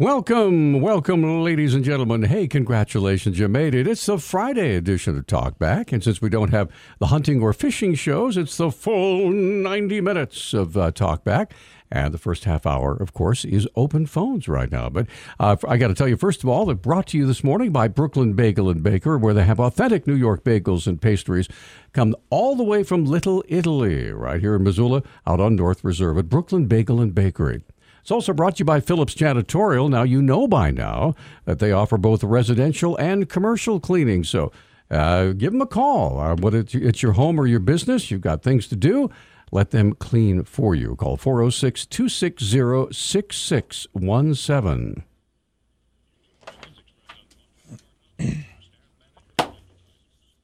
Welcome, welcome, ladies and gentlemen. Hey, congratulations, you made it. It's the Friday edition of Talkback, and since we don't have the hunting or fishing shows, it's the full 90 minutes of uh, Talkback. And the first half hour, of course, is open phones right now. But uh, I got to tell you, first of all, that brought to you this morning by Brooklyn Bagel and Baker, where they have authentic New York bagels and pastries come all the way from Little Italy, right here in Missoula, out on North Reserve at Brooklyn Bagel and Bakery. It's also brought to you by Phillips Janitorial. Now, you know by now that they offer both residential and commercial cleaning. So uh, give them a call. Uh, whether it's your home or your business, you've got things to do. Let them clean for you. Call 406 260 6617.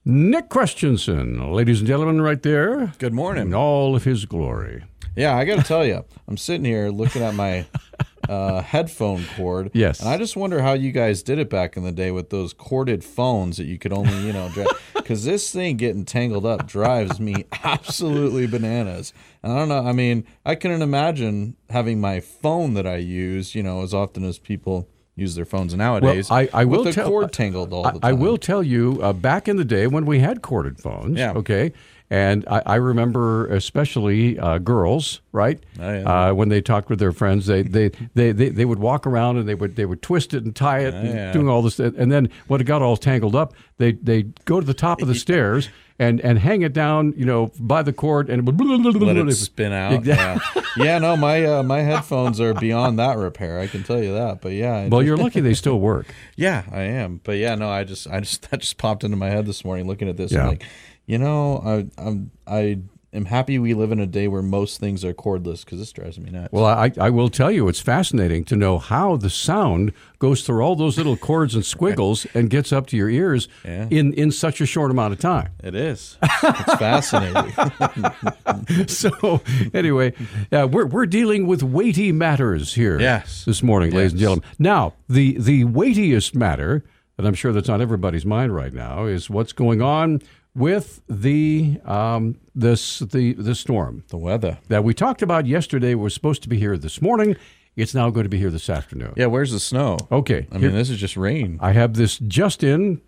Nick Christensen, ladies and gentlemen, right there. Good morning. In all of his glory. Yeah, I got to tell you, I'm sitting here looking at my uh, headphone cord. Yes. And I just wonder how you guys did it back in the day with those corded phones that you could only, you know, because this thing getting tangled up drives me absolutely bananas. And I don't know. I mean, I couldn't imagine having my phone that I use, you know, as often as people use their phones nowadays. Well, I, I will tell, cord tangled all the time. I, will tell you, uh, back in the day when we had corded phones, Yeah. okay, and I, I remember especially uh, girls, right? Oh, yeah. uh, when they talked with their friends, they, they, they, they, they would walk around and they would they would twist it and tie it, and Oh, yeah. doing all this, and then when it got all tangled up, they they go to the top of the stairs. And, and hang it down, you know, by the cord, and it would Let it spin out. Yeah. yeah, no, my uh, my headphones are beyond that repair. I can tell you that. But yeah, I Well, just- you're lucky they still work. Yeah, I am. But yeah, no, I just, I just, that just popped into my head this morning looking at this. Yeah. I'm like, you know, I, I'm, I am happy we live in a day where most things are cordless because this drives me nuts. Well, I, I will tell you, it's fascinating to know how the sound goes through all those little cords and squiggles and gets up to your ears Yeah. in, in such a short amount of time. it is. It's fascinating. So, anyway, uh, we're, we're dealing with weighty matters here Yes. this morning, ladies and gentlemen. Now, the, the weightiest matter and I'm sure that's on everybody's mind right now is what's going on with the um, this the the storm the weather. that we talked about yesterday was supposed to be here this morning. It's now going to be here this afternoon. Yeah, where's the snow? Okay. I here- mean, this is just rain. I have this just in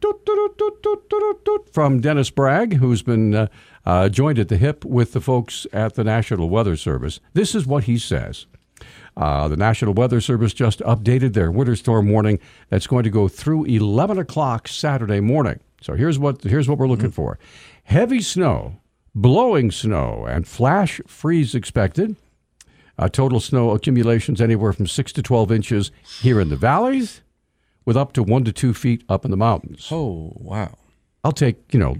from Dennis Bragg, who's been uh, uh, joined at the hip with the folks at the National Weather Service. This is what he says. Uh, the National Weather Service just updated their winter storm warning that's going to go through 11 o'clock Saturday morning. So here's what here's what we're looking for: heavy snow, blowing snow, and flash freeze expected. Uh, total snow accumulations anywhere from six to 12 inches here in the valleys, with up to one to two feet up in the mountains. Oh, wow. I'll take, you know,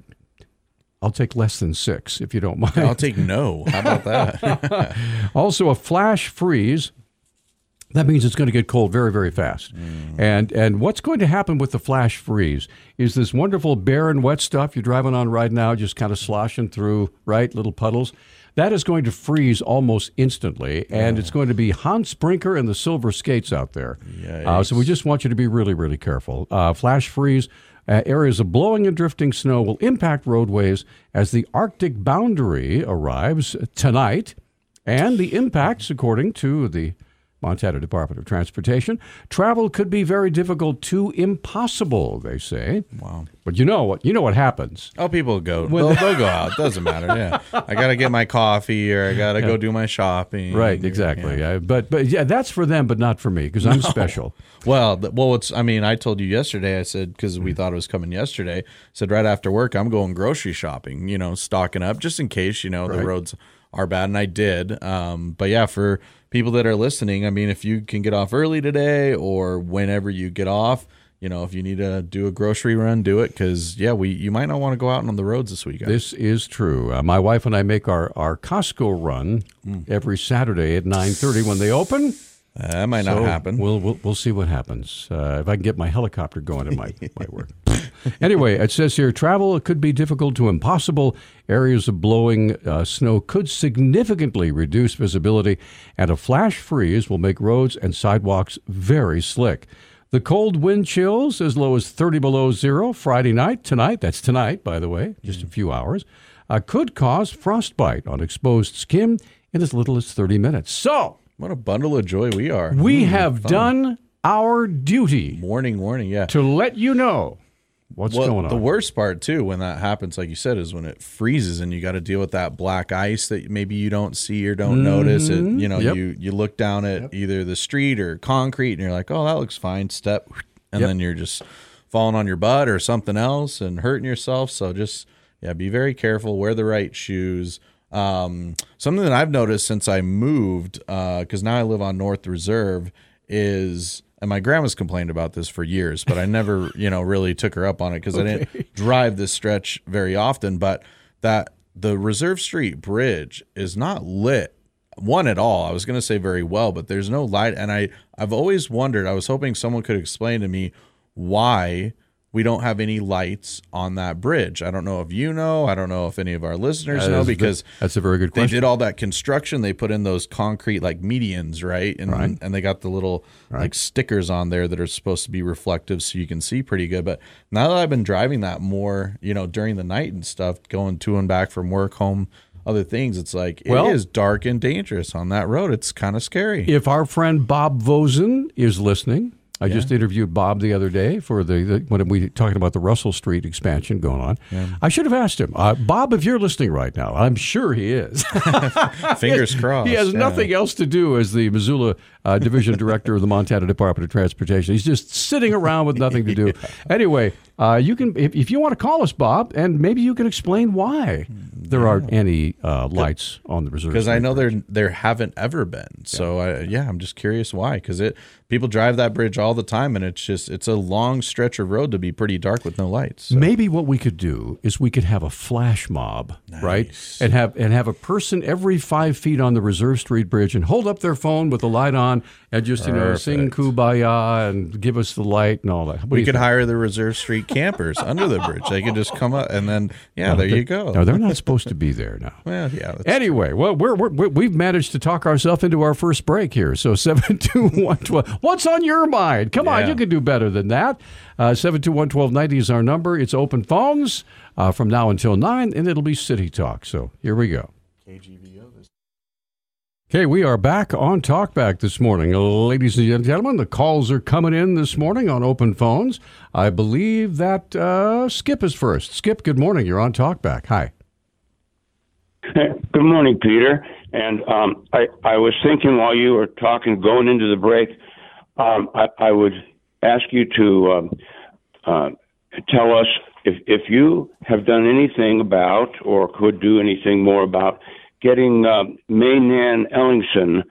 I'll take less than six if you don't mind. I'll take no. How about that? Also, a flash freeze. That means it's going to get cold very, very fast. And and what's going to happen with the flash freeze is this wonderful barren wet stuff you're driving on right now, just kind of sloshing through, right, little puddles. That is going to freeze almost instantly, and it's going to be Hans Brinker and the Silver Skates out there. Uh, so we just want you to be really, really careful. Uh, flash freeze. Uh, areas of blowing and drifting snow will impact roadways as the Arctic boundary arrives tonight. And the impacts, according to the Montana Department of Transportation, travel could be very difficult to impossible, they say. wow. But you know what? You know what happens. Oh, people go. They'll, they'll go out. Doesn't matter. Yeah. I got to get my coffee or I got to go do my shopping. Right, exactly. Yeah. But but yeah, that's for them, but not for me because I'm special. Well, well, it's. I mean, I told you yesterday. I said because Mm. we thought it was coming yesterday. Said right after work, I'm going grocery shopping. You know, stocking up just in case. You know, the roads are bad, and I did. Um, but yeah, for people that are listening, I mean, if you can get off early today or whenever you get off, you know, if you need to do a grocery run, do it because yeah, we you might not want to go out on the roads this weekend. This is true. Uh, my wife and I make our, our Costco run every Saturday at 9:30 when they open. That might not So happen. We'll, we'll we'll see what happens. Uh, if I can get my helicopter going, it might might work. anyway, it says here travel could be difficult to impossible. Areas of blowing uh, snow could significantly reduce visibility, and a flash freeze will make roads and sidewalks very slick. The cold wind chills as low as 30 below zero Friday night, tonight, that's tonight, by the way, just a few hours, uh, could cause frostbite on exposed skin in as little as 30 minutes. So, what a bundle of joy we are. we have done our duty Warning, warning. Yeah. to let you know what's Well, going on. the worst part too, when that happens, like you said, is when it freezes and you got to deal with that black ice that maybe you don't see or don't notice. It, you know, Mm-hmm. Yep. you you look down at either the street or concrete, and you're like, "Oh, that looks fine." Step, and Yep. then you're just falling on your butt or something else and hurting yourself. So just yeah, be very careful. Wear the right shoes. Um, something that I've noticed since I moved, because now I live on North Reserve, is and my grandma's complained about this for years, but I never, you know, really took her up on it because I didn't drive this stretch very often. But that the Reserve Street Bridge is not lit one at all. I was going to say very well, but there's no light, and I I've always wondered. I was hoping someone could explain to me why we don't have any lights on that bridge. I don't know if you know. I don't know if any of our listeners That know because that's a very good question. they did all that construction. They put in those concrete like medians, right? And Right. and they got the little like stickers on there that are supposed to be reflective so you can see pretty good. But now that I've been driving that more, you know, during the night and stuff, going to and back from work, home, other things, it's like Well- it is dark and dangerous on that road. It's kind of scary. If our friend Bob Vosen is listening, I just interviewed Bob the other day for the, the when we talking about the Russell Street expansion going on. I should have asked him, uh, Bob, if you're listening right now. I'm sure he is. Fingers crossed. he has yeah. nothing else to do as the Missoula uh, Division Director of the Montana Department of Transportation. He's just sitting around with nothing to do. Anyway, uh, you can if, if you want to call us, Bob, and maybe you can explain why there aren't any uh, lights on the reserve. because I know Bridge. there there haven't ever been. So I, yeah, I'm just curious why. Because it people drive that bridge all the time, and it's just it's a long stretch of road to be pretty dark with no lights. So- Maybe what we could do is we could have a flash mob, right? And have and have a person every five feet on the Reserve Street Bridge and hold up their phone with the light on and just you know sing Perfect. "Kumbaya" and give us the light and all that. What We could think? hire the Reserve Street campers under the bridge. They could just come up, and then yeah, there you go. No, they're not supposed to be there now. Well, yeah, that's Anyway, well, we're, we're, we we've managed to talk ourselves into our first break here. So seven two one twelve. What's on your mind? Come on, you can do better than that. Uh, Seven two one twelve ninety is our number. It's open phones uh, from now until nine, and it'll be City Talk. So here we go. Okay, we are back on Talkback this morning. Ladies and gentlemen, the calls are coming in this morning on open phones. I believe that uh, Skip is first. Skip, good morning. You're on Talkback. Hi. Good morning, Peter. And um, I, I was thinking while you were talking, going into the break, um, I, I would ask you to um, uh, tell us if, if you have done anything about or could do anything more about getting uh, Mae Nan Ellingson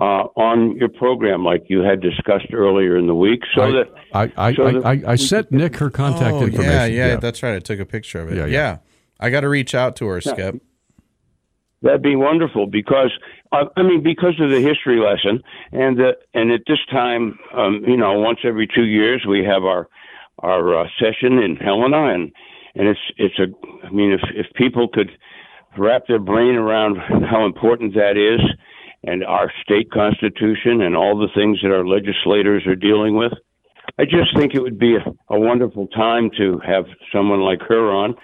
uh, on your program, like you had discussed earlier in the week, so I, that I, I, so I, that I, I sent Nick her contact oh information. yeah, yeah, that's right. I took a picture of it. Yeah, Yeah, yeah. I got to reach out to her, Skip. That'd be wonderful because uh, I mean because of the history lesson and uh, and at this time um, you know once every two years we have our our uh, session in Helena and and it's it's a I mean if if people could wrap their brain around how important that is and our state constitution and all the things that our legislators are dealing with I just think it would be a, a wonderful time to have someone like her on.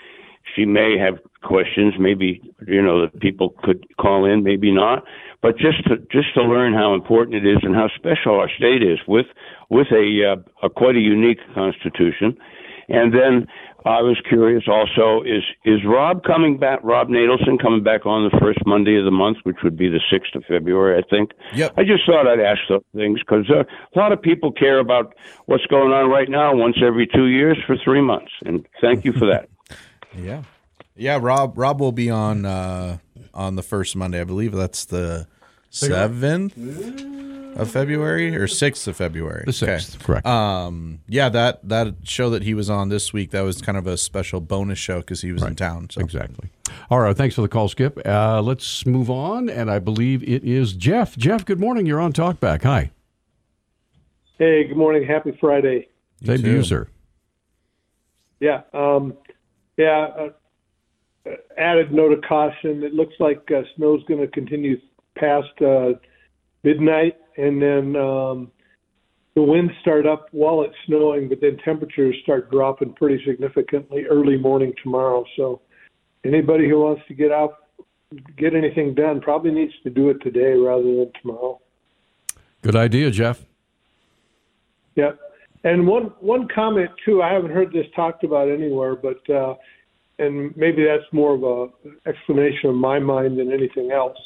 She may have questions, maybe you know that people could call in, maybe not. But just to just to learn how important it is and how special our state is with with a, uh, a quite a unique constitution. And then I was curious also is is Rob coming back? Rob Natelson coming back on the first Monday of the month, which would be the sixth of February, I think. Yep. I just thought I'd ask those things because uh, a lot of people care about what's going on right now once every two years for three months. And thank you for that. Yeah, yeah. Rob Rob will be on uh, on the first Monday. I believe that's the seventh of February or sixth of February. The sixth, Okay. correct. Um, yeah, that that show that he was on this week that was kind of a special bonus show because he was in town. So Exactly. All right. Thanks for the call, Skip. Uh, let's move on. And I believe it is Jeff. Jeff, good morning. You're on Talkback. Hi. Hey, good morning. Happy Friday. Same to you, sir. Yeah, um, yeah. Uh, uh, added note of caution. It looks like uh, snow's going to continue past uh, midnight, and then um, the winds start up while it's snowing, but then temperatures start dropping pretty significantly early morning tomorrow. So, anybody who wants to get out, get anything done, probably needs to do it today rather than tomorrow. Good idea, Jeff. Yep. And one one comment too. I haven't heard this talked about anywhere, but uh, and maybe that's more of a explanation of my mind than anything else.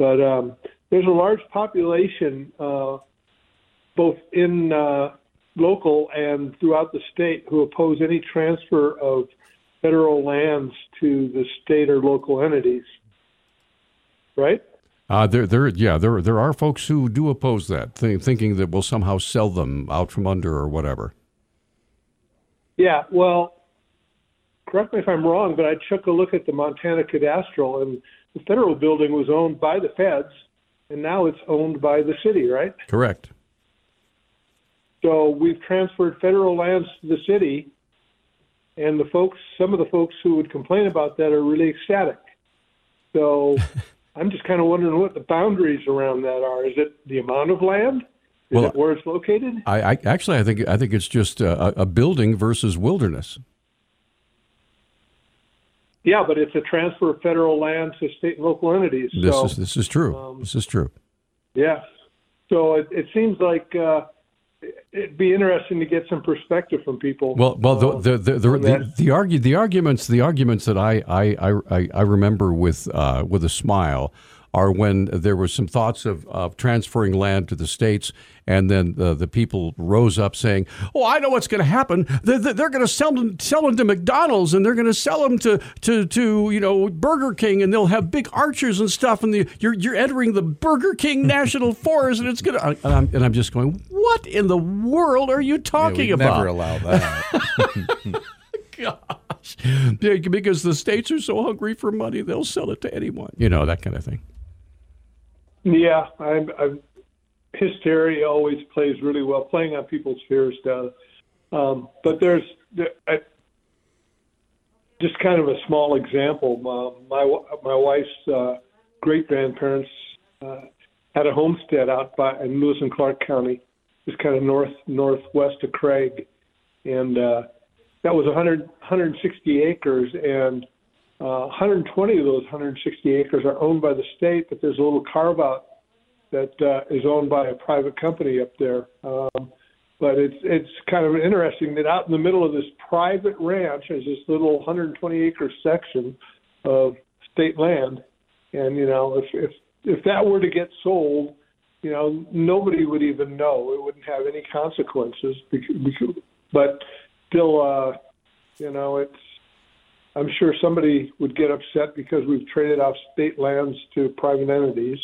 But um, there's a large population, uh, both in uh, local and throughout the state, who oppose any transfer of federal lands to the state or local entities. Right? Uh, there, there, yeah, there, there are folks who do oppose that, th- thinking that we'll somehow sell them out from under or whatever. Yeah, well, correct me if I'm wrong, but I took a look at the Montana cadastral, and the federal building was owned by the feds, and now it's owned by the city, right? Correct. So we've transferred federal lands to the city, and the folks, some of the folks who would complain about that are really ecstatic. So I'm just kind of wondering what the boundaries around that are. Is it the amount of land? Is Well, it where it's located? I, I actually, I think, I think it's just a, a building versus wilderness. Yeah, but it's a transfer of federal land to state and local entities. This so, is this is true. this is true. yeah. So it, it seems like uh, it'd be interesting to get some perspective from people. Well, well, the uh, the the the, the, the, argue, the arguments the arguments that I I, I, I remember with uh, with a smile are when there was some thoughts of, of transferring land to the states, and then the, the people rose up saying, "Oh, I know what's going to happen. They're, they're going to sell them sell them to McDonald's, and they're going to sell them to, to to you know Burger King, and they'll have big arches and stuff, and the, you're you're entering the Burger King National Forest, and it's going to." And I'm, and I'm just going, "What in the world are you Yeah, talking we'd about?" never allow that. gosh. Because the states are so hungry for money, they'll sell it to anyone. You know, that kind of thing. Yeah, I'm, I'm, hysteria always plays really well. Playing on people's fears does. Um, but there's there, I, just kind of a small example. Uh, my my wife's uh, great grandparents uh, had a homestead out by in Lewis and Clark County, just kind of north northwest of Craig, and uh, that was 100 160 acres and uh, 120 of those 160 acres are owned by the state, but there's a little carve out that uh, is owned by a private company up there. Um, but it's it's kind of interesting that out in the middle of this private ranch is this little 120 acre section of state land, and you know if if if that were to get sold, you know nobody would even know. It wouldn't have any consequences. Because, but still, uh, you know it's I'm sure somebody would get upset because we've traded off state lands to private entities.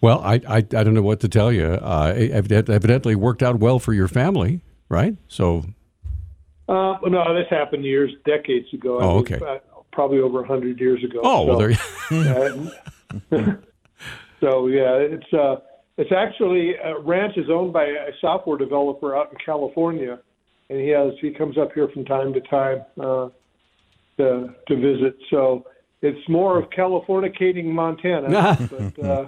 Well, I, I, I don't know what to tell you. Uh, it evidently worked out well for your family, right? So, Uh, well, no, this happened years, decades ago. I Oh, okay. uh, probably over a hundred years ago. oh, well, So, there. uh, so yeah, it's uh, it's actually uh, ranch is owned by a software developer out in California, and he has he comes up here from time to time uh, to to visit. So it's more of Californicating Montana, but uh,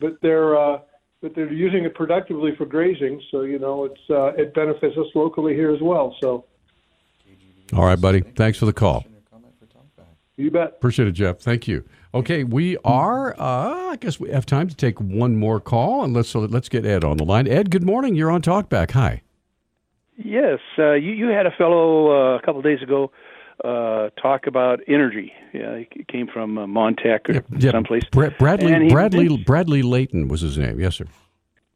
but they're uh, but they're using it productively for grazing. So you know it's uh, it benefits us locally here as well. So All right, buddy. Thanks for the call. you bet. Appreciate it, Jeff. Thank you. Okay, we are. Uh, I guess we have time to take one more call, and let's so let's get Ed on the line. Ed, good morning. You're on Talkback. Hi. Yes, uh, you you had a fellow uh, a couple of days ago uh, talk about energy. Yeah, he came from uh, Montec or Yeah, someplace. Bra- Bradley Bradley Bradley Layton was his name. Yes, sir.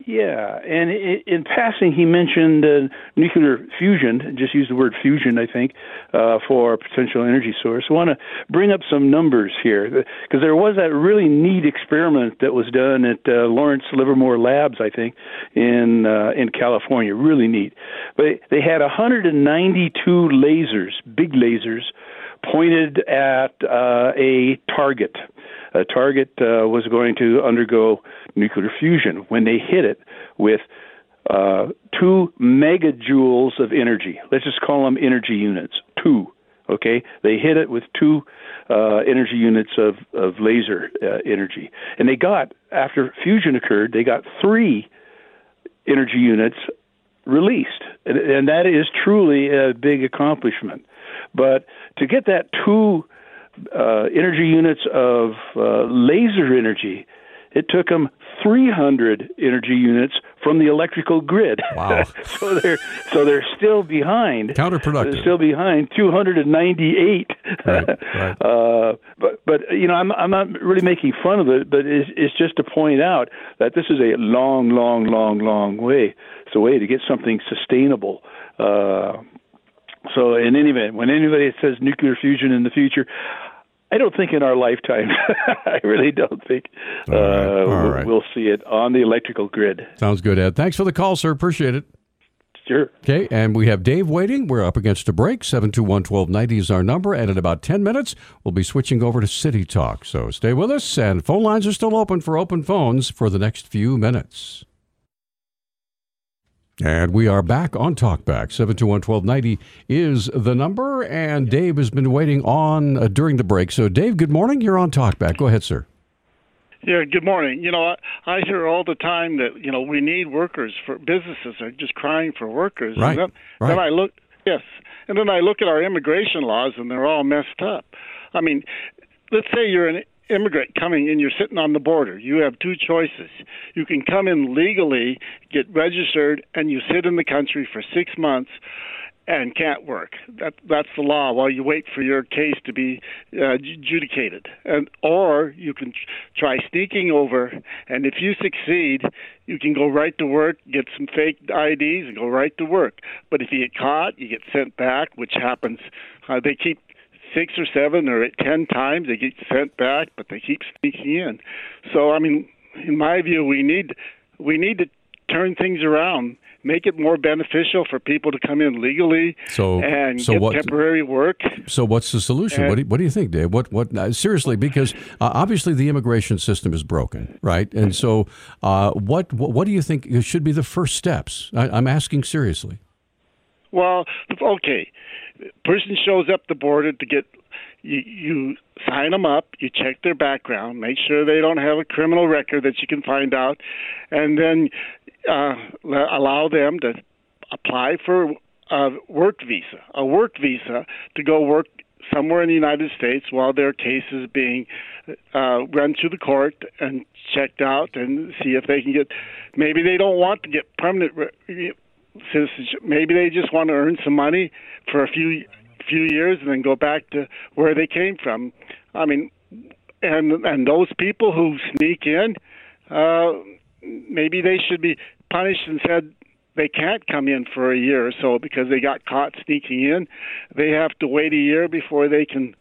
Yeah, and in passing, he mentioned uh, nuclear fusion. Just use the word fusion, I think, uh, for a potential energy source. I want to bring up some numbers here because there was that really neat experiment that was done at uh, Lawrence Livermore Labs, I think, in uh, in California. Really neat. But they had 192 lasers, big lasers, pointed at uh, a target. A target uh, was going to undergo nuclear fusion when they hit it with uh, two megajoules of energy. Let's just call them energy units. Two. Okay, they hit it with two uh, energy units of of laser uh, energy, and they got after fusion occurred, they got three energy units released, and, and that is truly a big accomplishment. But to get that two uh, energy units of uh, laser energy, it took them 300 energy units from the electrical grid. Wow. so they're so they're still behind. Counterproductive. They're still behind 298. Right, right. Uh, but but you know I'm I'm not really making fun of it, but it's, it's just to point out that this is a long, long, long, long way. It's a way to get something sustainable. Uh, so in any event, when anybody says nuclear fusion in the future, I don't think in our lifetime. I really don't think right, uh, right. we'll see it on the electrical grid. Sounds good, Ed. Thanks for the call, sir. Appreciate it. Sure. Okay, and we have Dave waiting. We're up against a break. 721 1290 is our number. And in about 10 minutes, we'll be switching over to City Talk. So stay with us. And phone lines are still open for open phones for the next few minutes. And we are back on Talkback. 721 1290 is the number. And Dave has been waiting on uh, during the break. So, Dave, good morning. You're on Talkback. Go ahead, sir. Yeah, good morning. You know, I, I hear all the time that you know we need workers for businesses are just crying for workers. Right, And then, right. then I look, yes, and then I look at our immigration laws and they're all messed up. I mean, let's say you're an immigrant coming and you're sitting on the border. You have two choices. You can come in legally, get registered, and you sit in the country for six months and can't work. That that's the law while you wait for your case to be uh, adjudicated. And or you can try sneaking over, and if you succeed, you can go right to work, get some fake IDs, and go right to work. But if you get caught, you get sent back, which happens. Uh, they keep six or seven or ten times they get sent back, but they keep sneaking in. So I mean, in my view, we need we need to turn things around, make it more beneficial for people to come in legally So- and so get what- temporary work. So, what's the solution? Uh, what, do you, what do you think, Dave? What, what? Uh, seriously, because uh, obviously the immigration system is broken, right? And so, uh, what, what, what do you think should be the first steps? I, I'm asking seriously. Well, okay, person shows up the border to get you, you sign them up, you check their background, make sure they don't have a criminal record that you can find out, and then uh, allow them to apply for a work visa, a work visa to go work somewhere in the United States while their case is being uh, run through the court and checked out, and see if they can get. Maybe they don't want to get permanent re- citizenship. Maybe they just want to earn some money for a few few years and then go back to where they came from. I mean, and and those people who sneak in, uh, maybe they should be punished and said they can't come in for a year or so because they got caught sneaking in. They have to wait a year before they can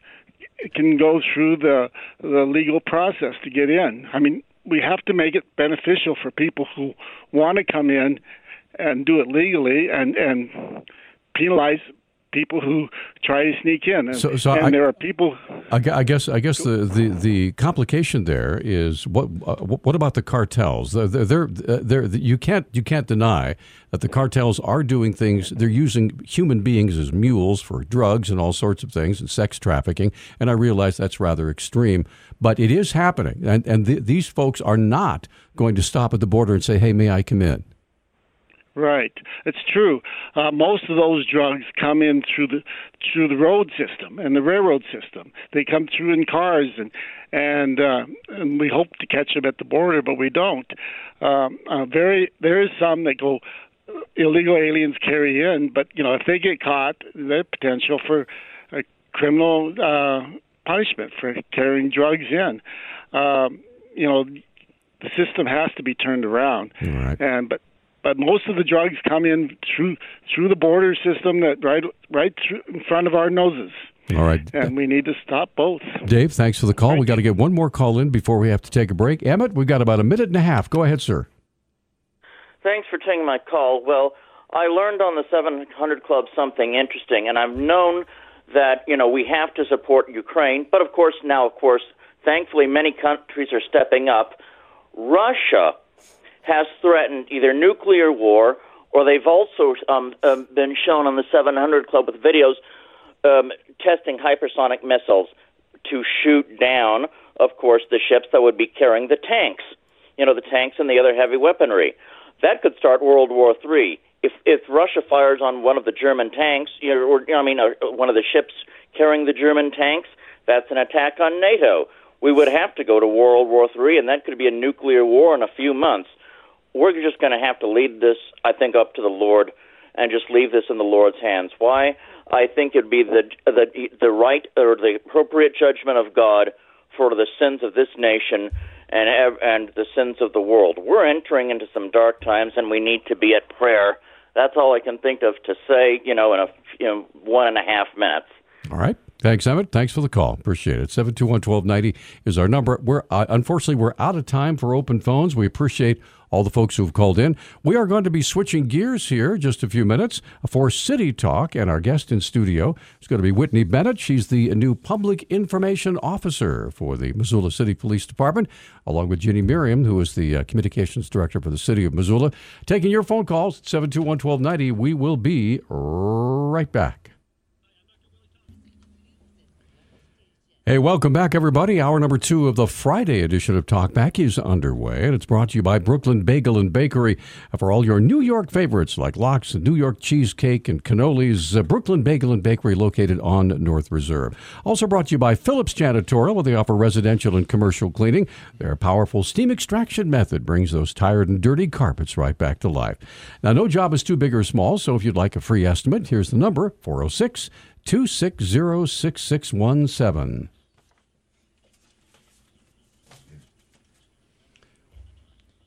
can go through the the legal process to get in. I mean, we have to make it beneficial for people who want to come in and do it legally and and penalize people who try to sneak in. And, So- so and I- there are people I, I guess I guess the, the, the complication there is what uh, what about the cartels? They're, they're, they're, you can't you can't deny that the cartels are doing things. They're using human beings as mules for drugs and all sorts of things and sex trafficking. And I realize that's rather extreme, but it is happening. And and th- these folks are not going to stop at the border and say, "Hey, may I come in?" Right, it's true. Uh, most of those drugs come in through the through the road system and the railroad system. They come through in cars, and and uh, and we hope to catch them at the border, but we don't. Um, uh, very, there is some that go illegal aliens carry in, but you know if they get caught, there's potential for a criminal uh, punishment for carrying drugs in. Um, you know, the system has to be turned around, right. and but but most of the drugs come in through through the border system that right right through in front of our noses, All right. and we need to stop both. Dave, thanks for the call. We got to get one more call in before we have to take a break. Emmett, we've got about a minute and a half. Go ahead, sir. Thanks for taking my call. Well, I learned on the 700 Club something interesting, and I've known that you know we have to support Ukraine, but of course now, of course, thankfully many countries are stepping up. Russia has threatened either nuclear war, or they've also um, um, been shown on the 700 Club with videos um, testing hypersonic missiles to shoot down, of course, the ships that would be carrying the tanks. You know, the tanks and the other heavy weaponry. That could start World War III. If if Russia fires on one of the German tanks, you know, or I mean, uh, one of the ships carrying the German tanks, that's an attack on NATO, we would have to go to World War III, and that could be a nuclear war in a few months. We're just going to have to lead this, I think, up to the Lord and just leave this in the Lord's hands. Why? I think it'd be the the the right or the appropriate judgment of God for the sins of this nation and and the sins of the world. We're entering into some dark times, and we need to be at prayer. That's all I can think of to say. You know, in a you know one and a half minutes. All right. Thanks, Emmett. Thanks for the call. Appreciate it. 721-1290 is our number. We're uh, unfortunately we're out of time for open phones. We appreciate all the folks who've called in. We are going to be switching gears here just a few minutes for City Talk, and our guest in studio is going to be Whitney Bennett. She's the new Public Information Officer for the Missoula City Police Department, along with Ginny Merriam, who is the uh, Communications Director for the City of Missoula. Taking your phone calls, 721-1290. We will be right back. Hey, welcome back, everybody. Hour number two of the Friday edition of Talkback is underway, and it's brought to you by Brooklyn Bagel and Bakery. For all your New York favorites like lox and New York cheesecake and cannolis, uh, Brooklyn Bagel and Bakery located on North Reserve. Also brought to you by Phillips Janitorial, where they offer residential and commercial cleaning. Their powerful steam extraction method brings those tired and dirty carpets right back to life. Now, no job is too big or small, so if you'd like a free estimate, here's the number 406 260 6617.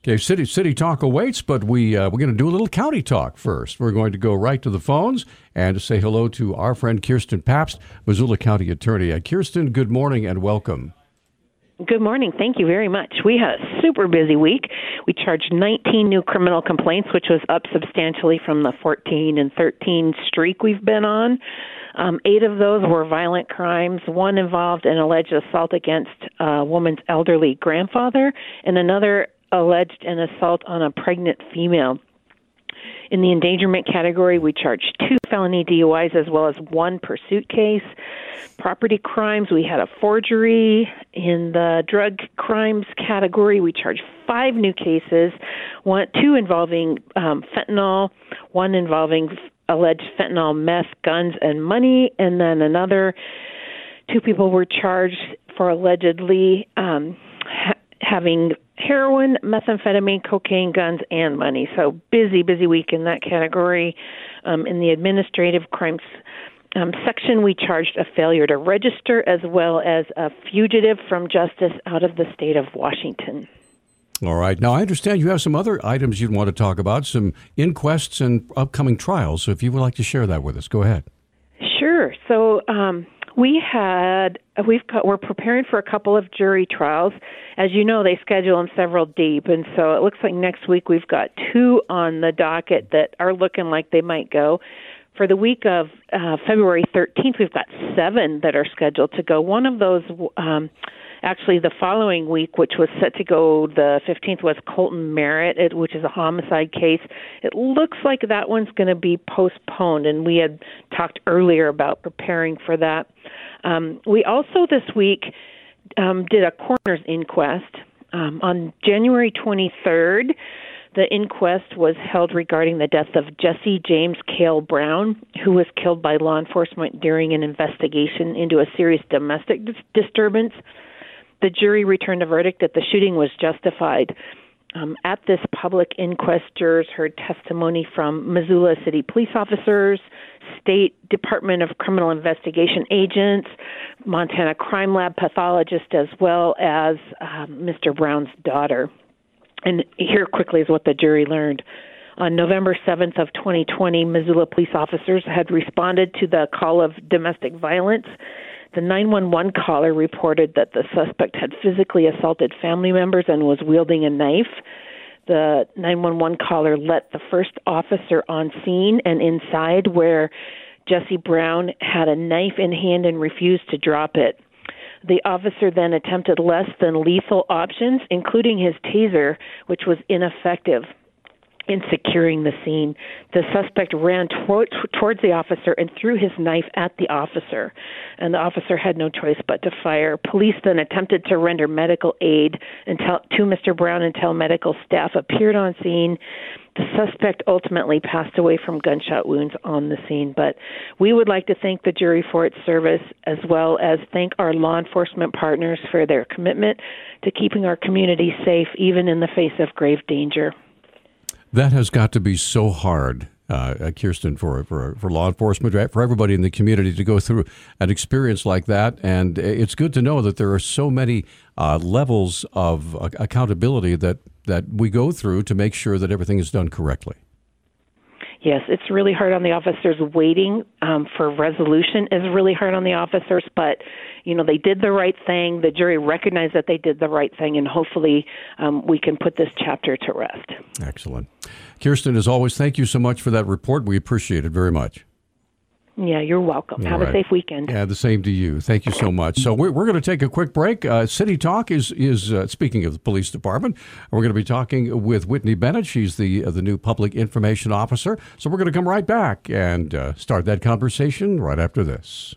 Okay, city city talk awaits, but we uh, we're going to do a little county talk first. We're going to go right to the phones and to say hello to our friend Kirsten Pabst, Missoula County Attorney. Uh, Kirsten, good morning and welcome. Good morning. Thank you very much. We had a super busy week. We charged 19 new criminal complaints, which was up substantially from the 14 and 13 streak we've been on. Um, eight of those were violent crimes. One involved an alleged assault against a woman's elderly grandfather, and another alleged an assault on a pregnant female. In the endangerment category, we charged two felony DUIs as well as one pursuit case. Property crimes, we had a forgery. In the drug crimes category, we charged five new cases, one, two involving um, fentanyl, one involving alleged fentanyl meth, guns, and money, and then another. Two people were charged for allegedly um, having heroin, methamphetamine, cocaine, guns, and money. So busy, busy week in that category. Um, in the administrative crimes um, section, we charged a failure to register as well as a fugitive from justice out of the state of Washington. All right. Now, I understand you have some other items you'd want to talk about, some inquests and upcoming trials. So if you would like to share that with us, go ahead. Sure. So, um, we had we've got, we're preparing for a couple of jury trials. As you know, they schedule them several deep, and so it looks like next week we've got two on the docket that are looking like they might go. For the week of uh, February 13th, we've got seven that are scheduled to go. One of those um, actually the following week, which was set to go the 15th, was Colton Merritt, which is a homicide case. It looks like that one's going to be postponed, and we had talked earlier about preparing for that. Um, we also this week um, did a coroner's inquest um, on January 23rd. The inquest was held regarding the death of Jesse James Cale Brown, who was killed by law enforcement during an investigation into a serious domestic dis- disturbance the jury returned a verdict that the shooting was justified. Um, at this public inquest, jurors heard testimony from Missoula City police officers, State Department of Criminal Investigation agents, Montana Crime Lab pathologist, as well as um, Mr. Brown's daughter. And here quickly is what the jury learned. On November 7th of 2020, Missoula police officers had responded to the call of domestic violence the 911 caller reported that the suspect had physically assaulted family members and was wielding a knife. The 911 caller let the first officer on scene and inside where Jesse Brown had a knife in hand and refused to drop it. The officer then attempted less than lethal options, including his taser, which was ineffective. In securing the scene. The suspect ran toward, towards the officer and threw his knife at the officer, and the officer had no choice but to fire. Police then attempted to render medical aid until, to Mr. Brown until medical staff appeared on scene. The suspect ultimately passed away from gunshot wounds on the scene, but we would like to thank the jury for its service as well as thank our law enforcement partners for their commitment to keeping our community safe even in the face of grave danger. That has got to be so hard, uh, Kirsten, for, for for law enforcement, for everybody in the community to go through an experience like that. And it's good to know that there are so many uh, levels of uh, accountability that that we go through to make sure that everything is done correctly. Yes, it's really hard on the officers. Waiting um, for resolution is really hard on the officers, but you know they did the right thing. The jury recognized that they did the right thing, and hopefully um, we can put this chapter to rest. Excellent, Kirsten. As always, thank you so much for that report. We appreciate it very much. Yeah, you're welcome. All Have right. a safe weekend. Yeah, the same to you. Thank you so much. So we're, we're going to take a quick break. Uh, City Talk is is uh, speaking of the police department. We're going to be talking with Whitney Bennett. She's the uh, the new public information officer. So we're going to come right back and uh, start that conversation right after this.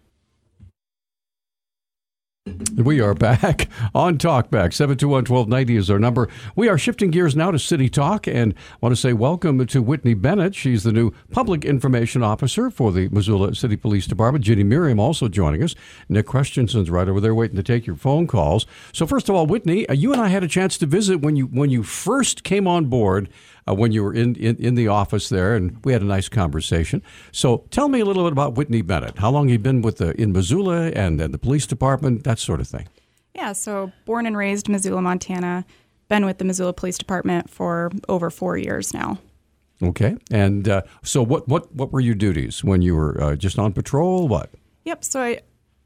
We are back on Talkback. 721-1290 is our number. We are shifting gears now to City Talk and want to say welcome to Whitney Bennett. She's the new Public Information Officer for the Missoula City Police Department. Ginny Merriam also joining us. Nick Christensen's right over there waiting to take your phone calls. So first of all, Whitney, uh, you and I had a chance to visit when you when you first came on board uh, when you were in, in, in the office there, and we had a nice conversation. So tell me a little bit about Whitney Bennett. How long you been with the in Missoula and then the police department, that sort of thing. Yeah, so born and raised Missoula, Montana. Been with the Missoula Police Department for over four years now. Okay, and uh, so what, what what were your duties when you were uh, just on patrol? What? Yep. So I,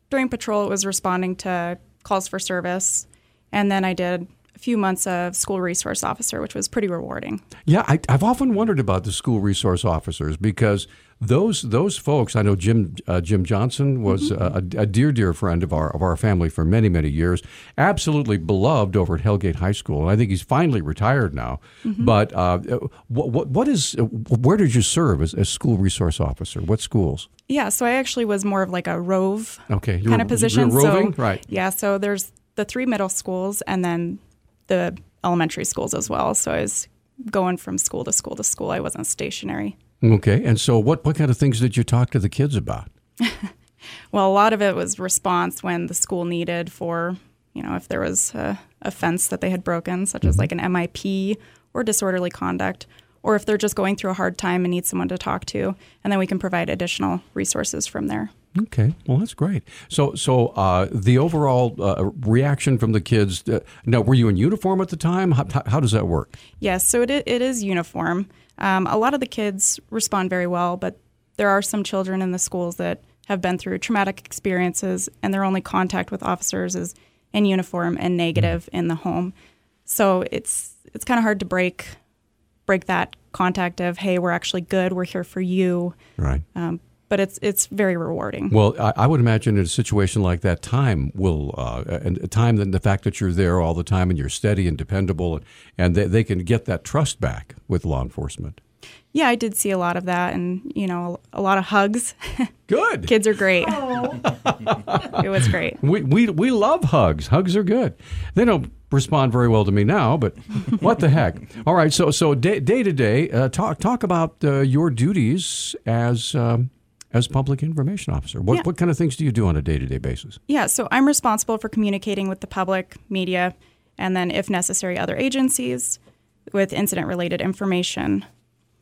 during patrol, it was responding to calls for service, and then I did few months of school resource officer, which was pretty rewarding. Yeah, I, have often wondered about the school resource officers because those those folks. I know Jim uh, Jim Johnson was mm-hmm. a, a, dear dear friend of our of our family for many many years. Absolutely beloved over at Hellgate High School. I think he's finally retired now. Mm-hmm. But uh, what, what what is where did you serve as, as school resource officer? What schools? Yeah, so I actually was more of like a rove okay, kind of position. roving, so, right? Yeah, so there's the three middle schools and then the elementary schools as well. So I was going from school to school to school. I wasn't stationary. Okay. And so what, what kind of things did you talk to the kids about? well, a lot of it was response when the school needed for, you know, if there was a, a fence that they had broken, such mm-hmm. as like an MIP or disorderly conduct, or if they're just going through a hard time and need someone to talk to. And then we can provide additional resources from there. Okay, well that's great. So, so uh, the overall uh, reaction from the kids. Uh, now, were you in uniform at the time? How, how does that work? Yes, so it it is uniform. Um, a lot of the kids respond very well, but there are some children in the schools that have been through traumatic experiences, and their only contact with officers is in uniform and negative mm. in the home. So it's it's kind of hard to break break that contact of hey, we're actually good, we're here for you. Right. Um, but it's it's very rewarding. Well, I, I, would imagine in a situation like that, time will uh, and time and the fact that you're there all the time and you're steady and dependable, and, and they, they can get that trust back with law enforcement. Yeah, I did see a lot of that, and you know, a lot of hugs. Good. Kids are great. it was great. We, we we love hugs. Hugs are good. They don't respond very well to me now, but what the heck? All right. So so day day to day, uh, talk talk about uh, your duties as. Um, as public information officer? What, yeah. what kind of things do you do on a day to day basis? Yeah, so I'm responsible for communicating with the public, media, and then, if necessary, other agencies with incident related information.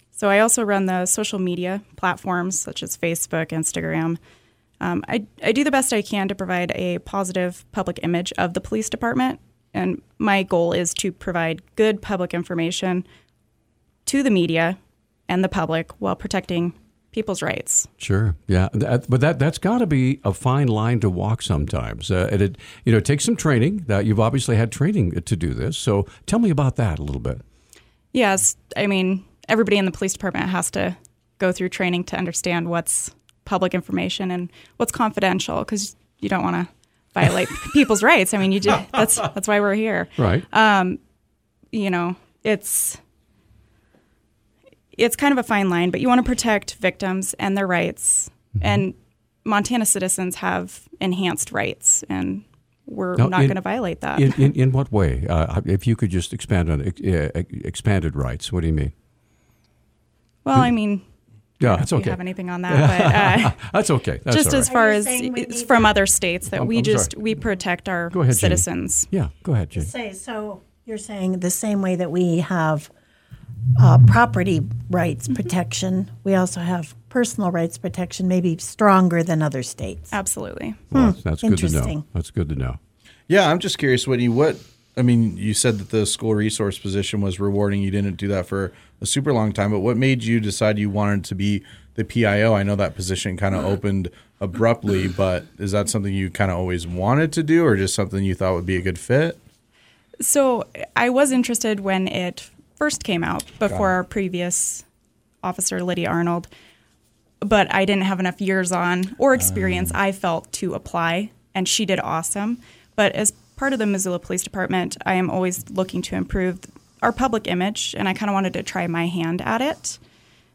So I also run the social media platforms such as Facebook, Instagram. Um, I, I do the best I can to provide a positive public image of the police department. And my goal is to provide good public information to the media and the public while protecting people's rights. Sure, yeah, that, but that that's got to be a fine line to walk sometimes. Uh, and it you know it takes some training. That you've obviously had training to do this. So tell me about that a little bit. Yes, I mean everybody in the police department has to go through training to understand what's public information and what's confidential because you don't want to violate people's rights. I mean, you do. that's that's why we're here. Right. Um, you know, it's it's kind of a fine line, but you want to protect victims and their rights. Mm-hmm. And Montana citizens have enhanced rights, and we're Now, not going to violate that. In, in, in what way? Uh, if you could just expand on uh, expanded rights, what do you mean? well, I mean, Yeah, that's if okay. you have anything on that, but uh, That's okay. That's just all as far as it's need from other states that I'm- we I'm just sorry. we protect our Go ahead, Ginny. citizens. Yeah, go ahead, Jane. Say so. You're saying the same way that we have uh, property rights protection, we also have personal rights protection, maybe stronger than other states. Absolutely. Well, that's, that's good to know. Interesting. That's good to know. Yeah, I'm just curious, Whitney. What I mean, you said that the school resource position was rewarding. You didn't do that for a super long time, but what made you decide you wanted to be the PIO? I know that position kind of opened abruptly, but is that something you kind of always wanted to do, or just something you thought would be a good fit? So I was interested when it first came out before our previous officer, Lydia Arnold, but I didn't have enough years on or experience, I felt, to apply, and she did awesome. But as part of the Missoula Police Department, I am always looking to improve our public image, and I kind of wanted to try my hand at it.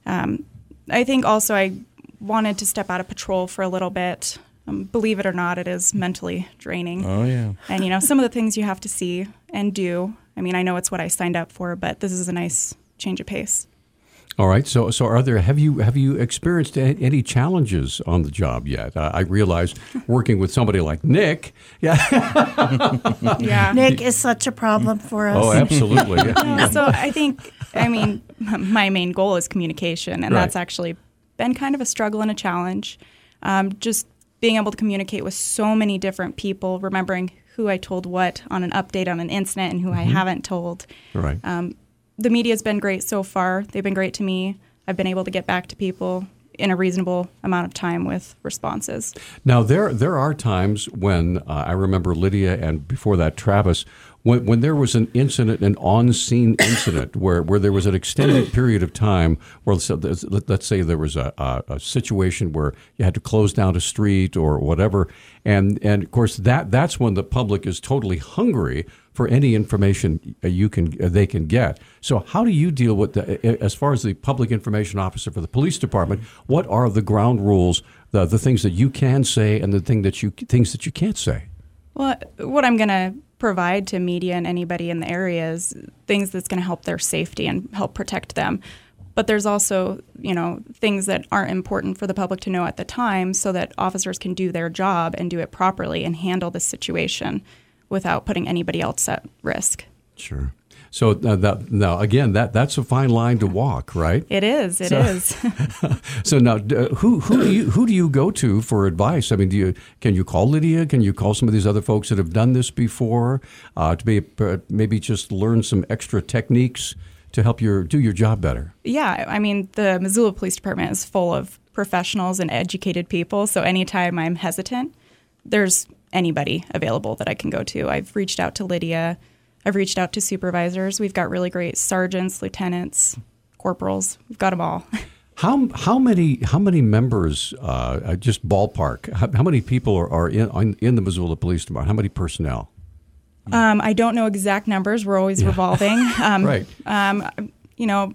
Um, I think also I wanted to step out of patrol for a little bit. Um, believe it or not, it is mentally draining. Oh yeah. And you know, some of the things you have to see and do. I mean, I know it's what I signed up for, but this is a nice change of pace. All right. So, so are there? Have you have you experienced any challenges on the job yet? Uh, I realize working with somebody like Nick. Yeah. Yeah. Nick is such a problem for us. Oh, absolutely. Yeah. so I think, I mean, my main goal is communication, and Right. that's actually been kind of a struggle and a challenge. Um, just being able to communicate with so many different people, remembering who I told what on an update on an incident and who I haven't told. Right. Um, the media's been great so far. They've been great to me. I've been able to get back to people in a reasonable amount of time with responses. Now there there are times when uh, I remember Lydia and before that Travis when when there was an incident an on scene incident where, where there was an extended period of time where so let- let's say there was a, a, a situation where you had to close down a street or whatever and and of course that that's when the public is totally hungry for any information uh, you can uh, they can get. So how do you deal with the as far as the public information officer for the police department? What are the ground rules, the the things that you can say and the thing that you things that you can't say? Well, what I'm going to provide to media and anybody in the area is things that's going to help their safety and help protect them. But there's also, you know, things that aren't important for the public to know at the time so that officers can do their job and do it properly and handle the situation without putting anybody else at risk. Sure. So uh, that, now again, that that's a fine line to walk, right? It is. It is. So now, uh, who who do you who do you go to for advice? I mean, do you can you call Lydia? Can you call some of these other folks that have done this before uh, to be uh, maybe just learn some extra techniques to help your do your job better? Yeah, I mean, the Missoula Police Department is full of professionals and educated people. So anytime I'm hesitant, there's anybody available that I can go to. I've reached out to Lydia. I've reached out to supervisors. We've got really great sergeants, lieutenants, corporals. We've got them all. How how many how many members? Uh, uh, just ballpark. How, how many people are, are in in the Missoula Police Department? How many personnel? Um, I don't know exact numbers. We're always revolving. Um, Right. Um, you know,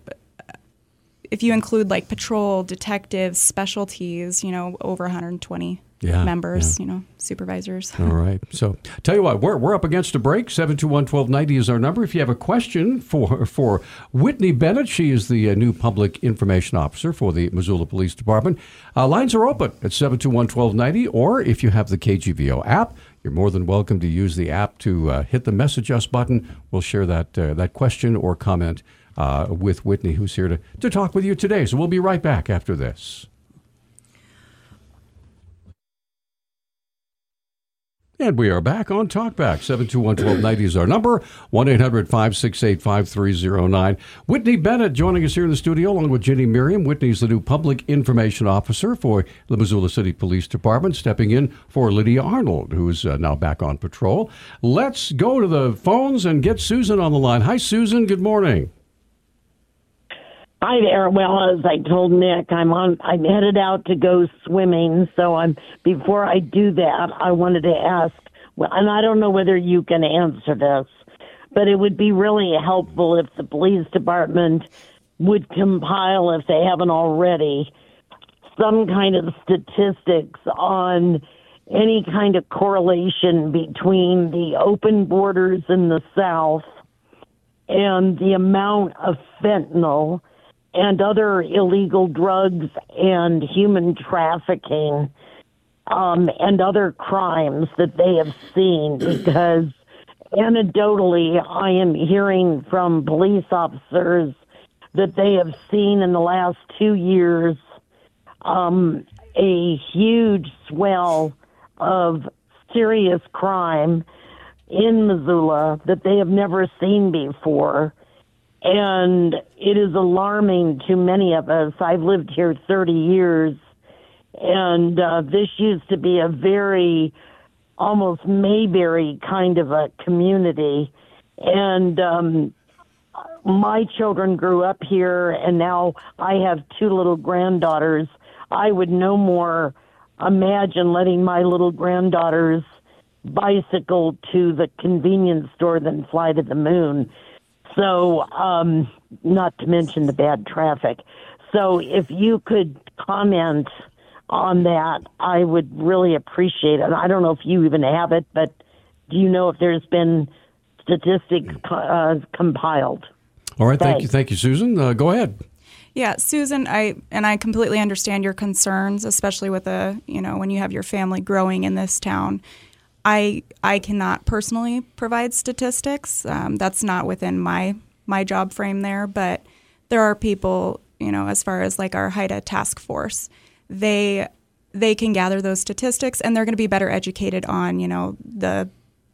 if you include like patrol, detectives, specialties, you know, over 120 Yeah, members, yeah. you know, supervisors. All right. So tell you what, we're, we're up against a break. 721-1290 is our number. If you have a question for for Whitney Bennett, she is the uh, new public information officer for the Missoula Police Department. Uh, lines are open at 721-1290, or if you have the KGVO app, you're more than welcome to use the app to uh, hit the message us button. We'll share that uh, that question or comment uh, with Whitney, who's here to, to talk with you today. So we'll be right back after this. And we are back on Talkback. 721-1290 is our number. 1-800-568-5309. Whitney Bennett joining us here in the studio along with Ginny Merriam. Whitney's the new public information officer for the Missoula City Police Department, stepping in for Lydia Arnold, who's uh, now back on patrol. Let's go to the phones and get Susan on the line. Hi, Susan. Good morning. Hi there. Well, as I told Nick, I'm on. I'm headed out to go swimming. So I'm. Before I do that, I wanted to ask. Well, and I don't know whether you can answer this, but it would be really helpful if the police department would compile, if they haven't already, some kind of statistics on any kind of correlation between the open borders in the South and the amount of fentanyl and other illegal drugs and human trafficking um, and other crimes that they have seen because anecdotally I am hearing from police officers that they have seen in the last two years um, a huge swell of serious crime in Missoula that they have never seen before. And it is alarming to many of us. I've lived here 30 years, and uh, this used to be a very almost Mayberry kind of a community. And um, my children grew up here, and now I have two little granddaughters. I would no more imagine letting my little granddaughters bicycle to the convenience store than fly to the moon. So, um, not to mention the bad traffic. So, if you could comment on that, I would really appreciate it. I don't know if you even have it, but do you know if there's been statistics uh, compiled? All right, thank you, thank you, Susan. Uh, go ahead. Yeah, Susan, I and I completely understand your concerns, especially with a you know when you have your family growing in this town. I I cannot personally provide statistics. Um, that's not within my my job frame there, but there are people you know as far as like our HIDTA task force, they they can gather those statistics and they're going to be better educated on you know the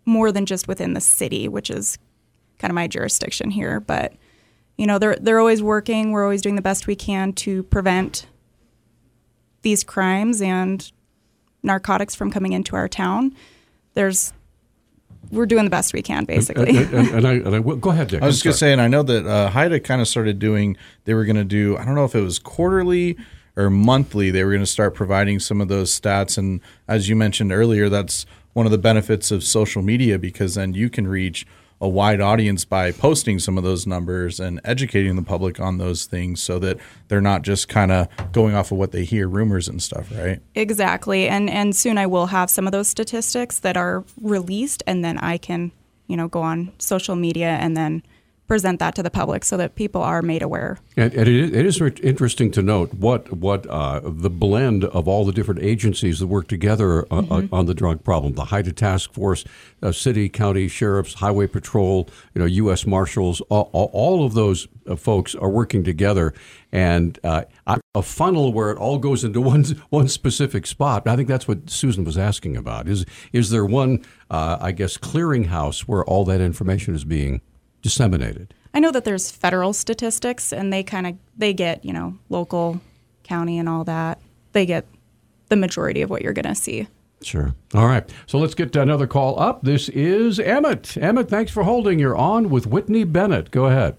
more than just within the city, which is kind of my jurisdiction here, but you know they're they're always working. We're always doing the best we can to prevent these crimes and narcotics from coming into our town. There's we're doing the best we can, basically. And, and, and I, and I, go ahead, Dick. I was just going to say, and I know that uh, HIDTA kind of started doing, they were going to do, I don't know if it was quarterly or monthly, they were going to start providing some of those stats. And as you mentioned earlier, that's one of the benefits of social media because then you can reach a wide audience by posting some of those numbers and educating the public on those things so that they're not just kind of going off of what they hear rumors and stuff right exactly and and soon i will have some of those statistics that are released and then i can you know go on social media and then present that to the public so that people are made aware. And, and it, it is interesting to note what what uh, the blend of all the different agencies that work together uh, mm-hmm. on the drug problem: the HIDTA Task Force, uh, city, county sheriffs, highway patrol, you know, U.S. Marshals. All, all of those uh, folks are working together, and uh, a funnel where it all goes into one one specific spot. I think that's what Susan was asking about. Is is there one, uh, I guess, clearinghouse where all that information is being disseminated? I know that there's federal statistics, and they kind of they get you know local, county, and all that. They get the majority of what you're going to see. Sure. All right. So let's get another call up. This is Emmett. Emmett, thanks for holding. You're on with Whitney Bennett. Go ahead.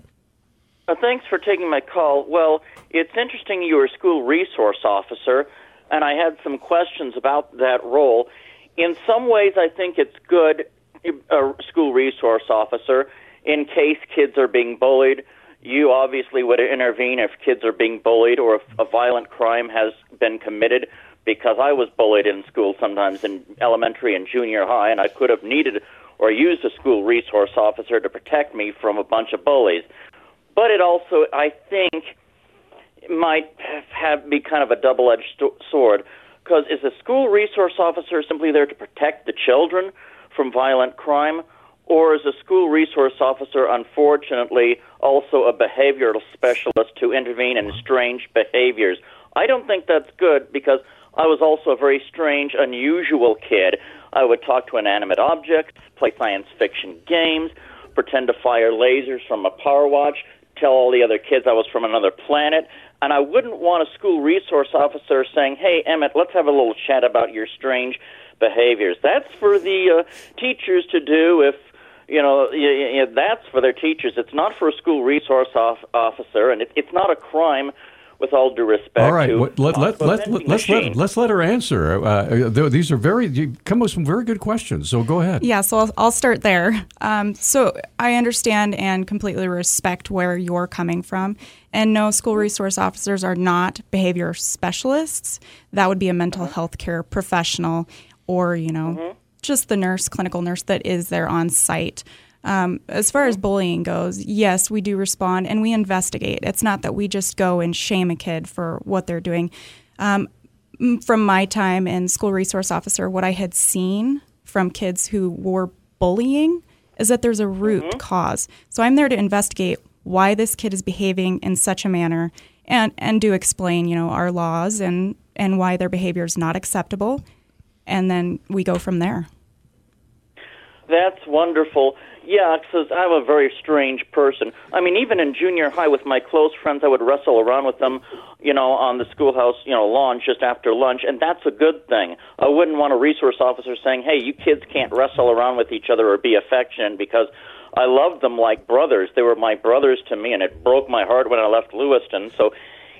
Uh, thanks for taking my call. Well, it's interesting you were a school resource officer, and I had some questions about that role. In some ways, I think it's good, a school resource officer in case kids are being bullied. You obviously would intervene if kids are being bullied or if a violent crime has been committed because I was bullied in school sometimes in elementary and junior high, and I could have needed or used a school resource officer to protect me from a bunch of bullies. But it also, I think, might have be kind of a double-edged sword because is a school resource officer simply there to protect the children from violent crime, or is a school resource officer, unfortunately, also a behavioral specialist to intervene in strange behaviors? I don't think that's good because I was also a very strange, unusual kid. I would talk to inanimate objects, play science fiction games, pretend to fire lasers from a power watch, tell all the other kids I was from another planet, and I wouldn't want a school resource officer saying, "Hey, Emmett, let's have a little chat about your strange behaviors." That's for the uh, teachers to do if you know, you, you, that's for their teachers. It's not for a school resource off, officer, and it, it's not a crime with all due respect. All right, to, what- let, let, let, vending let, let's, let, let's let her answer. Uh, th- these are very, you come with some very good questions, so go ahead. Yeah, so I'll, I'll start there. Um, so I understand and completely respect where you're coming from. And no, school resource officers are not behavior specialists. That would be a mental health care professional or, you know, just the nurse, clinical nurse that is there on site. Um, as far as bullying goes, yes, we do respond and we investigate. It's not that we just go and shame a kid for what they're doing. Um, from my time in school resource officer, what I had seen from kids who were bullying is that there's a root cause. So I'm there to investigate why this kid is behaving in such a manner and, and do explain, you know, our laws and, and why their behavior is not acceptable. And then we go from there. That's wonderful. Yeah, because I'm a very strange person. I mean, even in junior high with my close friends, I would wrestle around with them, you know, on the schoolhouse, you know, lawn just after lunch, and that's a good thing. I wouldn't want a resource officer saying, "Hey, you kids can't wrestle around with each other or be affectionate," because I loved them like brothers. They were my brothers to me, and it broke my heart when I left Lewiston. So,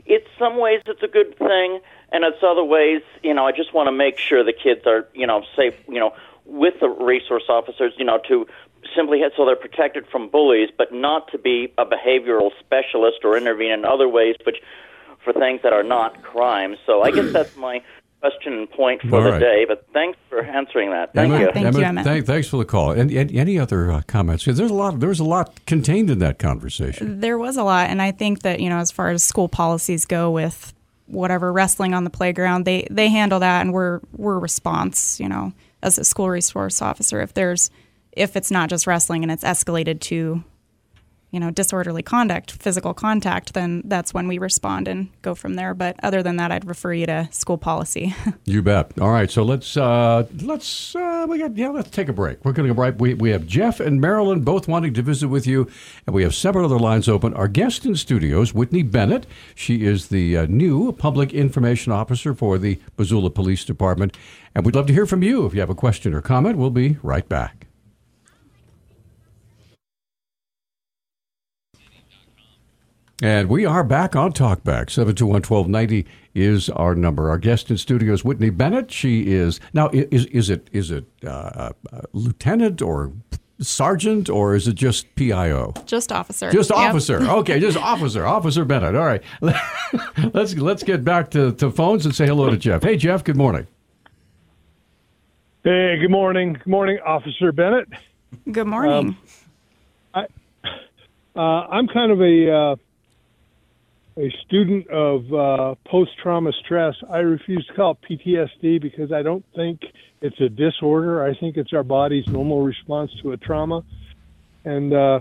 it's some ways it's a good thing, and it's other ways, you know, I just want to make sure the kids are, you know, safe, you know, with the resource officers, you know, to simply hit so they're protected from bullies, but not to be a behavioral specialist or intervene in other ways, which for things that are not crimes. So I guess that's my question and point for All the right. day. But thanks for answering that. Thank Emma, you. Emma, thank- thanks for the call. And, and any other uh, comments? 'Cause there's a lot. There was a lot contained in that conversation. There was a lot, and I think that you know, as far as school policies go, with whatever wrestling on the playground, they they handle that, and we're we're response. You know, as a school resource officer, if there's if it's not just wrestling and it's escalated to, you know, disorderly conduct, physical contact, then that's when we respond and go from there. But other than that, I'd refer you to school policy. You bet. All right, so let's uh, let's uh, we got yeah. Let's take a break. We're going to go right. We we have Jeff and Marilyn both wanting to visit with you, and we have several other lines open. Our guest in studios, Whitney Bennett. She is the uh, new public information officer for the Missoula Police Department, and we'd love to hear from you. If you have a question or comment, we'll be right back. And we are back on Talkback. 721-1290 is our number. Our guest in studio is Whitney Bennett. She is now is is it is it uh, uh, lieutenant or sergeant or is it just PIO? just officer. Just Yep. officer. Okay, just officer. Officer Bennett. All right. let's let's get back to, to phones and say hello to Jeff. Hey Jeff, good morning. Hey, good morning. Good morning, Officer Bennett. Good morning. I, uh, I'm kind of a uh, a student of uh, post trauma stress. I refuse to call it PTSD because I don't think it's a disorder. I think it's our body's normal response to a trauma, and uh,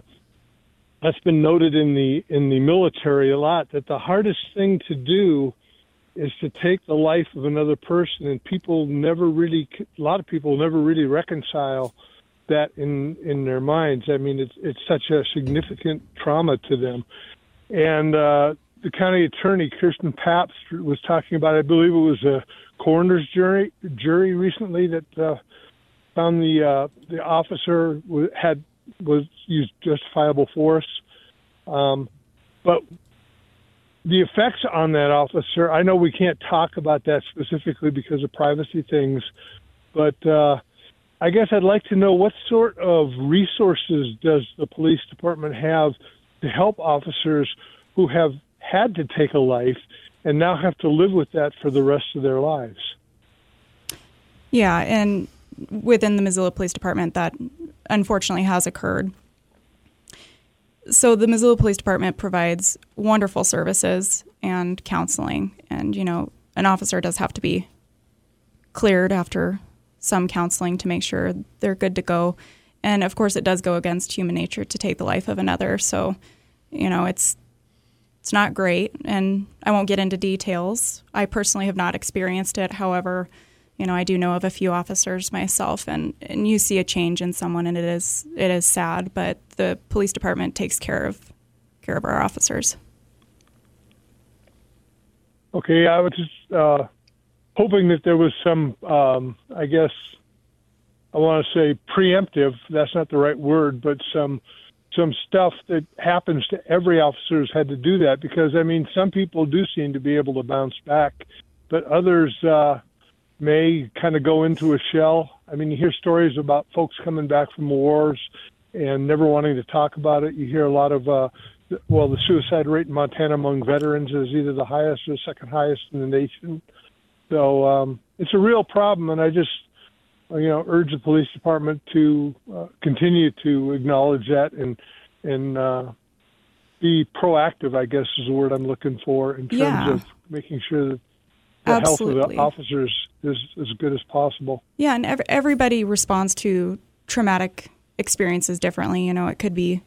that's been noted in the in the military a lot. That the hardest thing to do is to take the life of another person, and people never really, a lot of people never really reconcile that in in their minds. I mean, it's it's such a significant trauma to them, and uh, the county attorney Kirsten Pabst was talking about. I believe it was a coroner's jury jury recently that uh, found the uh, the officer had was used justifiable force, um, but the effects on that officer. I know we can't talk about that specifically because of privacy things, but uh, I guess I'd like to know what sort of resources does the police department have to help officers who have had to take a life and now have to live with that for the rest of their lives. Yeah, and within the Missoula Police Department, that unfortunately has occurred. So the Missoula Police Department provides wonderful services and counseling, and you know, an officer does have to be cleared after some counseling to make sure they're good to go. And of course, it does go against human nature to take the life of another. So, you know, it's it's not great, and I won't get into details. I personally have not experienced it. However, you know, I do know of a few officers myself, and, and you see a change in someone, and it is it is sad. But the police department takes care of care of our officers. Okay, I was just uh, hoping that there was some, um, I guess, I want to say preemptive. That's not the right word, but some some stuff that happens to every officer who's had to do that because I mean some people do seem to be able to bounce back, but others uh, may kind of go into a shell. I mean, you hear stories about folks coming back from wars and never wanting to talk about it. You hear a lot of uh, well, the suicide rate in Montana among veterans is either the highest or second highest in the nation. So um, it's a real problem, and I just you know urge the police department to uh, continue to acknowledge that and and uh, be proactive. I guess is the word I'm looking for in terms Yeah. of making sure that the health of the officers is as good as possible. Yeah, and ev- everybody responds to traumatic experiences differently. You know, it could be,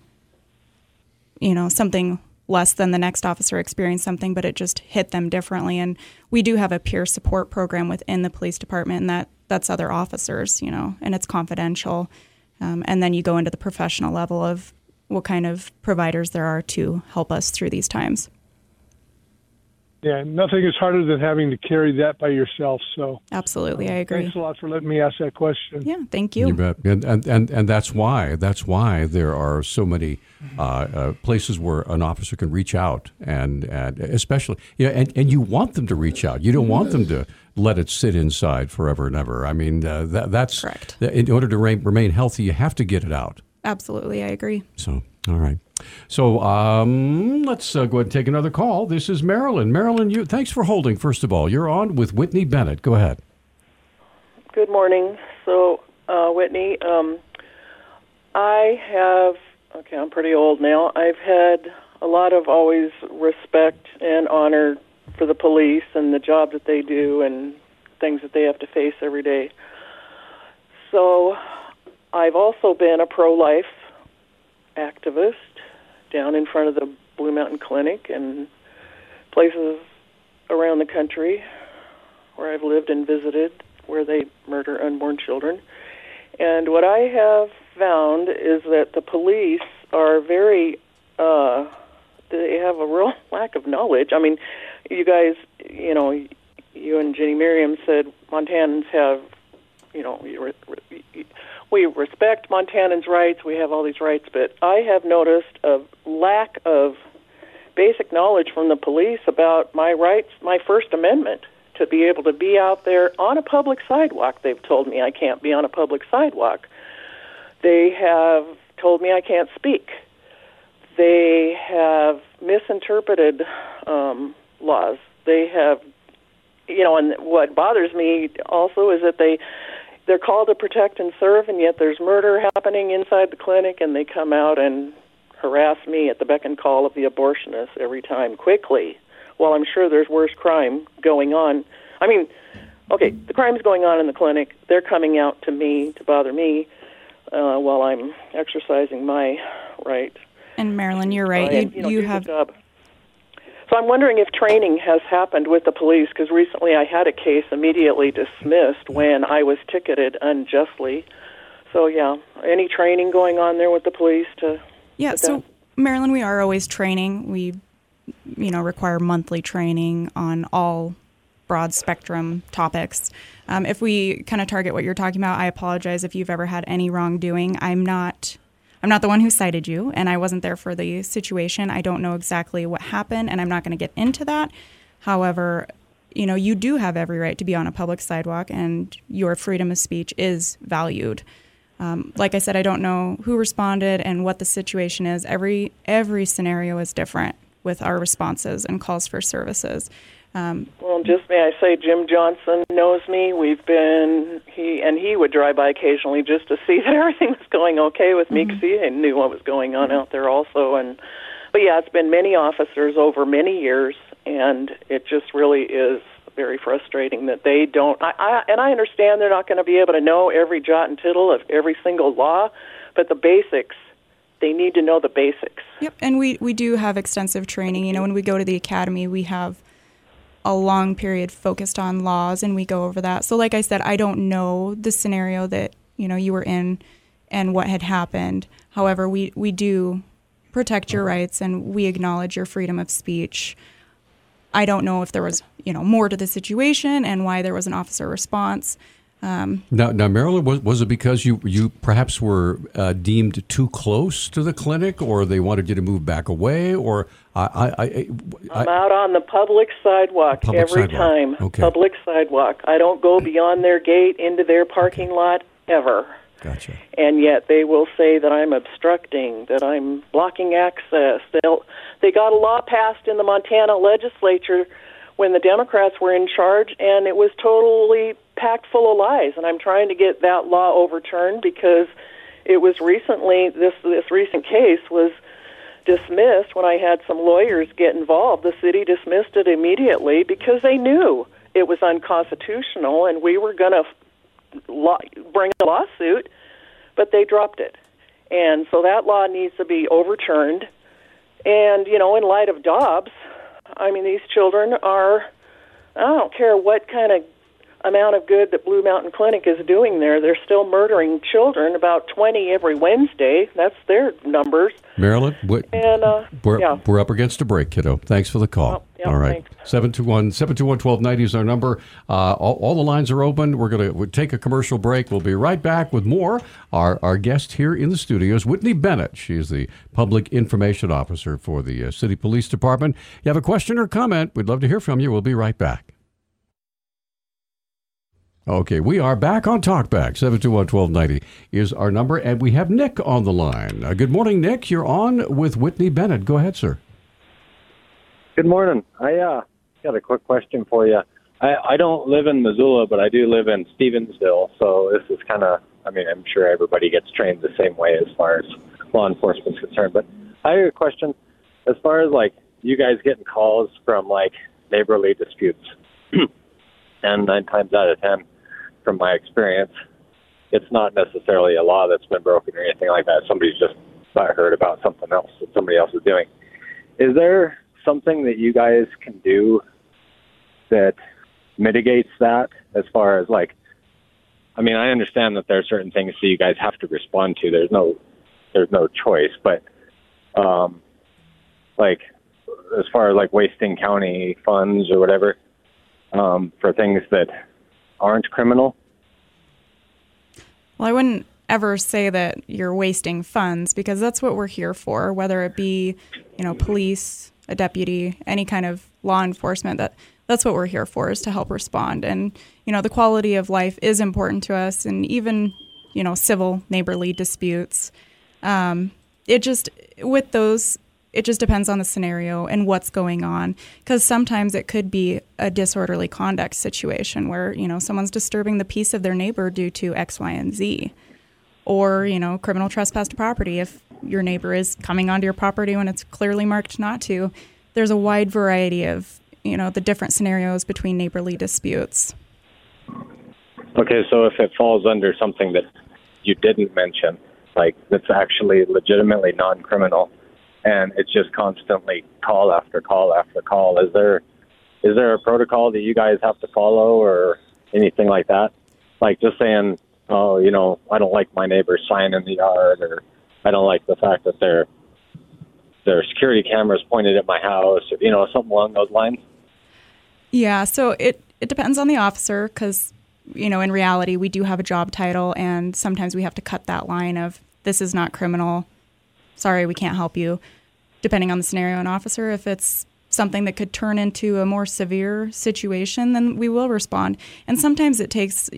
you know, something less than the next officer experienced something, but it just hit them differently. And we do have a peer support program within the police department, and that that's other officers, you know, and it's confidential. Um, and then you go into the professional level of what kind of providers there are to help us through these times. Yeah, nothing is harder than having to carry that by yourself. So Absolutely, I agree. thanks a lot for letting me ask that question. Yeah, thank you. You bet. And, and, and, and that's why that's why there are so many uh, uh, places where an officer can reach out and, and especially yeah, and, and you want them to reach out. You don't want them to let it sit inside forever and ever. I mean, uh, that, that's Correct. In order to remain, remain healthy, you have to get it out. Absolutely, I agree. So, all right. So, um, let's uh, go ahead and take another call. This is Marilyn. Marilyn, you thanks for holding. First of all, you're on with Whitney Bennett. Go ahead. Good morning. So, uh, Whitney, um, I have, okay, I'm pretty old now. I've had a lot of always respect and honor for the police and the job that they do and things that they have to face every day. So, I've also been a pro life activist down in front of the Blue Mountain Clinic and places around the country where I've lived and visited where they murder unborn children. And what I have found is that the police are very, uh, they have a real lack of knowledge. I mean, you guys, you know, you and Ginny Merriam said Montanans have, you know, we re- re- we respect Montanans' rights, we have all these rights, but I have noticed a lack of basic knowledge from the police about my rights, my First Amendment, to be able to be out there on a public sidewalk. They've told me I can't be on a public sidewalk. They have told me I can't speak. They have misinterpreted um, laws. They have, you know, and what bothers me also is that they they're called to protect and serve, and yet there's murder happening inside the clinic, and they come out and harass me at the beck and call of the abortionist every time quickly. While I'm sure there's worse crime going on. I mean, okay, the crime's going on in the clinic. They're coming out to me to bother me uh, while I'm exercising my right. And Marilyn, you're right. Uh, and, you you know, you have. So I'm wondering if training has happened with the police because recently I had a case immediately dismissed when I was ticketed unjustly. So yeah, any training going on there with the police to Yeah, so Marilyn, we are always training. We, you know, require monthly training on all broad spectrum topics. Um, if we kind of target what you're talking about, I apologize if you've ever had any wrongdoing. I'm not. I'm not the one who cited you, and I wasn't there for the situation. I don't know exactly what happened, and I'm not going to get into that. However, you know, you do have every right to be on a public sidewalk, and your freedom of speech is valued. Um, like I said, I don't know who responded and what the situation is. Every every scenario is different with our responses and calls for services. Um, Well, just may I say, Jim Johnson knows me. We've been he and he would drive by occasionally just to see that everything was going okay with me because he knew what was going on out there also. And but yeah, it's been many officers over many years, and it just really is very frustrating that they don't. I, I and I understand they're not going to be able to know every jot and tittle of every single law, but the basics. They need to know the basics. Yep, and we we do have extensive training. You know, when we go to the academy, we have a long period focused on laws, and we go over that. So, like I said, I don't know the scenario that you know you were in and what had happened. However, we we do protect your uh-huh. rights, and we acknowledge your freedom of speech. I don't know if there was you know more to the situation and why there was an officer response. Um, Now, now, Marilyn, was, was it because you you perhaps were uh, deemed too close to the clinic, or they wanted you to move back away, or I, I, I, I'm out on the public sidewalk Public every sidewalk. time. Okay. Public sidewalk. I don't go beyond their gate into their parking lot ever. gotcha. And yet they will say that I'm obstructing, that I'm blocking access. They'll they got a law passed in the Montana legislature when the Democrats were in charge and it was totally packed full of lies and I'm trying to get that law overturned because it was recently this this recent case was dismissed when I had some lawyers get involved. The city dismissed it immediately because they knew it was unconstitutional and we were going to law, bring a lawsuit, but they dropped it. And so that law needs to be overturned. And, you know, in light of Dobbs, I mean, these children are, I don't care what kind of amount of good that Blue Mountain Clinic is doing there. They're still murdering children, about 20 every Wednesday. That's their numbers. Marilyn, what, And, uh, we're, yeah. we're up against a break, kiddo. Thanks for the call. yeah, all right. 721 721 1290 is our number. Uh, all, all the lines are open. We're going to take a commercial break. We'll be right back with more. Our, our guest here in the studio is Whitney Bennett. She is the Public Information Officer for the uh, City Police Department. You have a question or comment, we'd love to hear from you. We'll be right back. Okay, we are back on Talkback. 721-1290 is our number, and we have Nick on the line. Uh, good morning, Nick. You're on with Whitney Bennett. Go ahead, sir. Good morning. I uh, got a quick question for you. I, I don't live in Missoula, but I do live in Stevensville. So this is kind of, I mean, I'm sure everybody gets trained the same way as far as law enforcement's concerned. But I have a question as far as like you guys getting calls from like neighborly disputes. and nine times out of ten, from my experience, it's not necessarily a law that's been broken or anything like that. Somebody's just not heard about something else that somebody else is doing. Is there something that you guys can do that mitigates that as far as like I mean, I understand that there are certain things that you guys have to respond to. There's no there's no choice, but um like as far as like wasting county funds or whatever um for things that aren't criminal. Well, I wouldn't ever say that you're wasting funds because that's what we're here for, whether it be, you know, police, a deputy, any kind of law enforcement that that's what we're here for is to help respond. And, you know, the quality of life is important to us and even, you know, civil neighborly disputes. Um, it just with those it just depends on the scenario and what's going on. Because sometimes it could be a disorderly conduct situation where you know someone's disturbing the peace of their neighbor due to x y and z. Or you know criminal trespass to property. If your neighbor is coming onto your property when it's clearly marked not to there's a wide variety of you know the different scenarios between neighborly disputes. Okay, so if it falls under something that you didn't mention, like that's actually legitimately non-criminal, and it's just constantly call after call after call, is there is there a protocol that you guys have to follow or anything like that? Like just saying, oh, you know, I don't like my neighbor's sign in the yard, or I don't like the fact that their their security cameras pointed at my house, or you know, something along those lines. Yeah, so it it depends on the officer because you know in reality we do have a job title and sometimes we have to cut that line of this is not criminal. Sorry, we can't help you. Depending on the scenario and officer, if it's something that could turn into a more severe situation, then we will respond. And sometimes it takes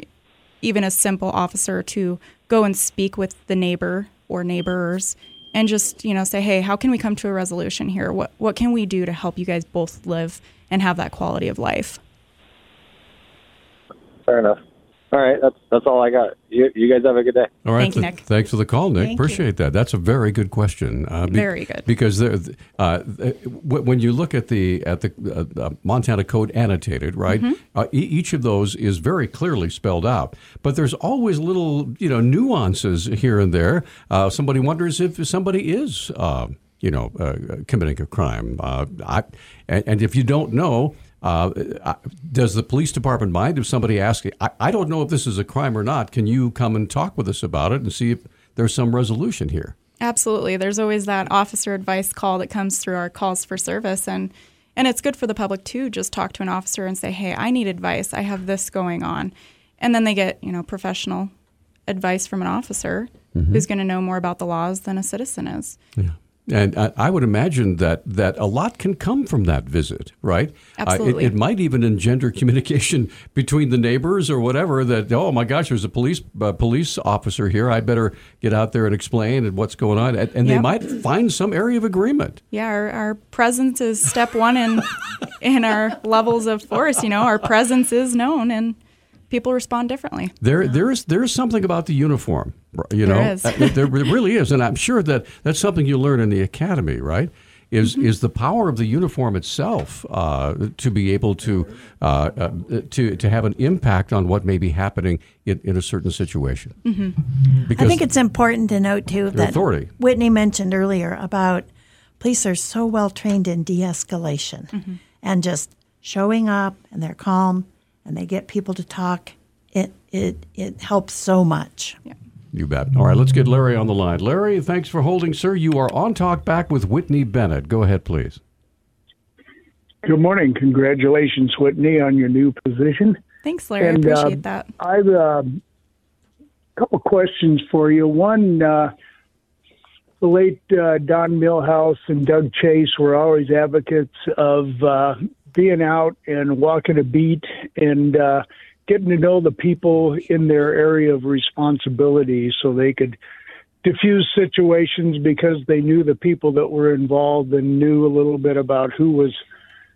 even a simple officer to go and speak with the neighbor or neighbors and just you know say hey how can we come to a resolution here what what can we do to help you guys both live and have that quality of life Fair enough. All right, that's that's all I got. You, you guys have a good day. All right. Thank you, th- Nick. Thanks for the call, Nick. Thank you. Appreciate that. That's a very good question. Uh, Very good. Because there, uh, when you look at the at the uh, uh, Montana Code annotated, right? Mhm. Uh, e- each of those is very clearly spelled out, but there's always little, you know, nuances here and there. Uh, somebody wonders if somebody is, uh, you know, uh, committing a crime. Uh, I, and, and if you don't know. Uh, does the police department mind if somebody asks, I, I don't know if this is a crime or not. Can you come and talk with us about it and see if there's some resolution here? Absolutely. There's always that officer advice call that comes through our calls for service and and it's good for the public too just talk to an officer and say, "Hey, I need advice. I have this going on." and then they get you know professional advice from an officer Mhm. who's going to know more about the laws than a citizen is. And I, I would imagine that, that a lot can come from that visit, right? Uh, it- Absolutely. it, might even engender communication between the neighbors or whatever. That oh my gosh, there's a police uh, police officer here. I better get out there and explain and what's going on. And, and they Yep. might find some area of agreement. Yeah, our, our presence is step one in in our levels of force. You know, our presence is known, and people respond differently. There, there is there is something about the uniform, you know. is. Uh, there really is, and I'm sure that that's something you learn in the academy, right? Is Mm-hmm. is the power of the uniform itself uh, to be able to uh, uh, to to have an impact on what may be happening in, in a certain situation? I Because think it's important to note too that authority. Whitney mentioned earlier about police are so well trained in de-escalation and just showing up and they're calm and they get people to talk. It it it helps so much. You bet. All right, let's get Larry on the line. Larry, thanks for holding, sir. You are on talk back with Whitney Bennett. Go ahead, please. Good morning. Congratulations, Whitney, on your new position. Thanks, Larry. And, I uh, appreciate that. I've a couple questions for you. One, uh, the late uh, Don Millhouse and Doug Chase were always advocates of uh, being out and walking a beat and uh, getting to know the people in their area of responsibility so they could diffuse situations because they knew the people that were involved and knew a little bit about who was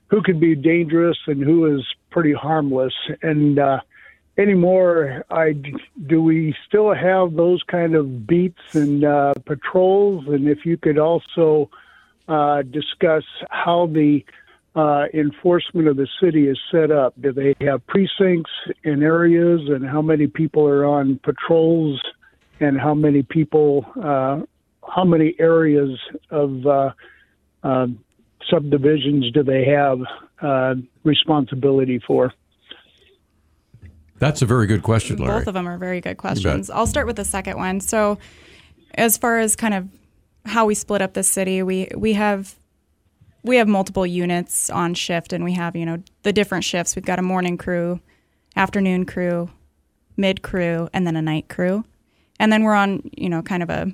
who could be dangerous and who is pretty harmless. And uh anymore i do we still have those kind of beats and uh patrols? And if you could also uh discuss how the uh enforcement of the city is set up do they have precincts in areas and how many people are on patrols and how many people uh how many areas of uh, uh subdivisions do they have uh, responsibility for? That's a very good question, Larry. Both of them are very good questions. I'll start with the second one. So, as far as kind of how we split up the city, we we have we have multiple units on shift, and we have you know the different shifts. We've got a morning crew, afternoon crew, mid crew, and then a night crew, and then we're on you know kind of a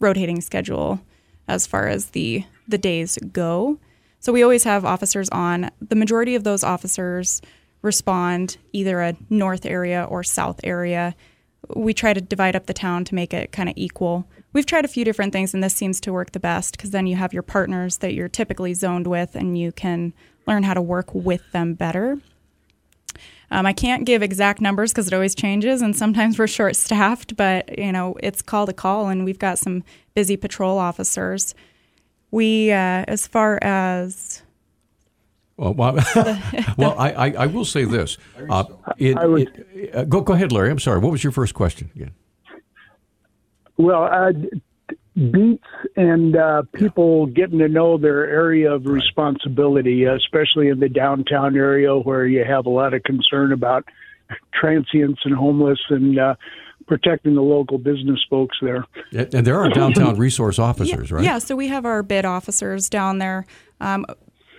rotating schedule as far as the the days go. So we always have officers on. The majority of those officers respond either a north area or south area. We try to divide up the town to make it kind of equal. We've tried a few different things, and this seems to work the best because then you have your partners that you're typically zoned with, and you can learn how to work with them better. Um, I can't give exact numbers because it always changes, and sometimes we're short staffed, but you know it's call to call, and we've got some busy patrol officers. We, uh, as far as Well, well, well I, I, I will say this. Uh, it, it- uh, go, go ahead, Larry. I'm sorry. What was your first question again? Well, uh, beats and uh, people getting to know their area of responsibility, especially in the downtown area where you have a lot of concern about transients and homeless and uh, protecting the local business folks there. And and there are downtown resource officers, right? Yeah, so we have our bid officers down there. Um,